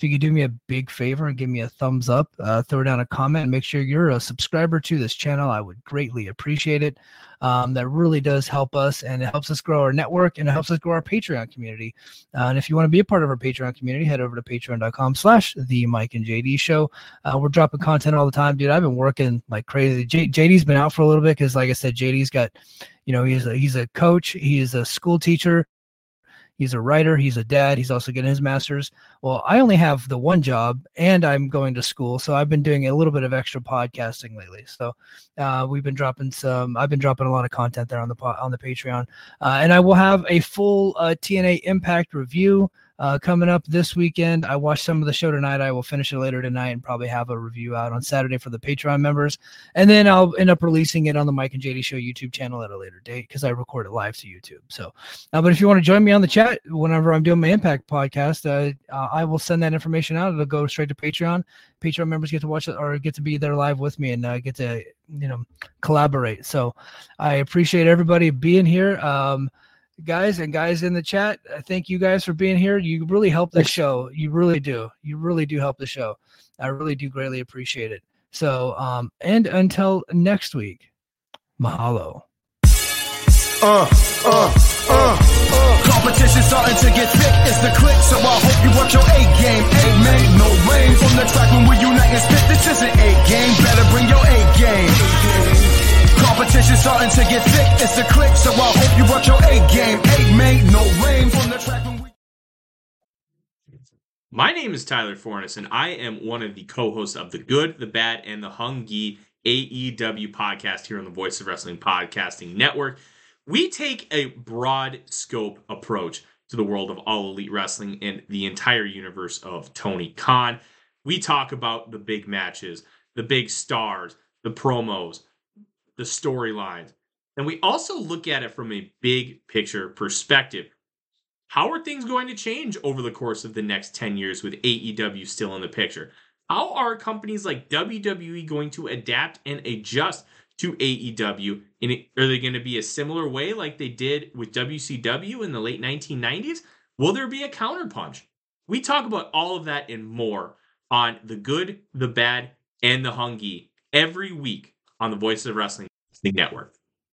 If you could do me a big favor and give me a thumbs up, uh, throw down a comment, and make sure you're a subscriber to this channel, I would greatly appreciate it um, that really does help us and it helps us grow our network and it helps us grow our Patreon community. Uh, and if you want to be a part of our Patreon community, head over to patreon.com slash the Mike and JD show. Uh, we're dropping content all the time, dude. I've been working like crazy. J- JD's been out for a little bit because, like I said, JD's got, you know, he's a, he's a coach, he's a school teacher. He's a writer. He's a dad. He's also getting his master's. Well, I only have the one job, and I'm going to school, so I've been doing a little bit of extra podcasting lately. So uh, we've been dropping some. I've been dropping a lot of content there on the on the Patreon, uh, and I will have a full uh, TNA Impact review uh, coming up this weekend. I watched some of the show tonight. I will finish it later tonight and probably have a review out on Saturday for the Patreon members. And then I'll end up releasing it on the Mike and JD Show YouTube channel at a later date because I record it live to YouTube. So, uh, but if you want to join me on the chat whenever I'm doing my Impact podcast, uh, uh, I will send that information out. It'll go straight to Patreon. Patreon members get to watch it or get to be there live with me and uh, get to, you know, collaborate. So I appreciate everybody being here. Um, guys and guys in the chat. I thank you guys for being here. You really help the show. You really do. You really do help the show. I really do greatly appreciate it. So, um, and until next week, mahalo. Uh, uh, uh, uh. Competition starting to get thick. It's the click, so I hope you work your A game. A man, no rain from the track when we unite and spit. This isn't A game. Better bring your A game. Competition starting to get thick. It's a click, so I hope you your game. Eight no rain from the track. My name is Tyler Fornes, and I am one of the co-hosts of the Good, the Bad, and the Hungy AEW podcast here on the Voice of Wrestling Podcasting Network. We take a broad scope approach to the world of all elite wrestling and the entire universe of Tony Khan. We talk about the big matches, the big stars, the promos, the storylines. And we also look at it from a big picture perspective. How are things going to change over the course of the next 10 years with AEW still in the picture? How are companies like WWE going to adapt and adjust to AEW? And are they going to be a similar way like they did with WCW in the late 1990s? Will there be a counterpunch? We talk about all of that and more on the good, the bad, and the hungy every week on the Voice of Wrestling The network.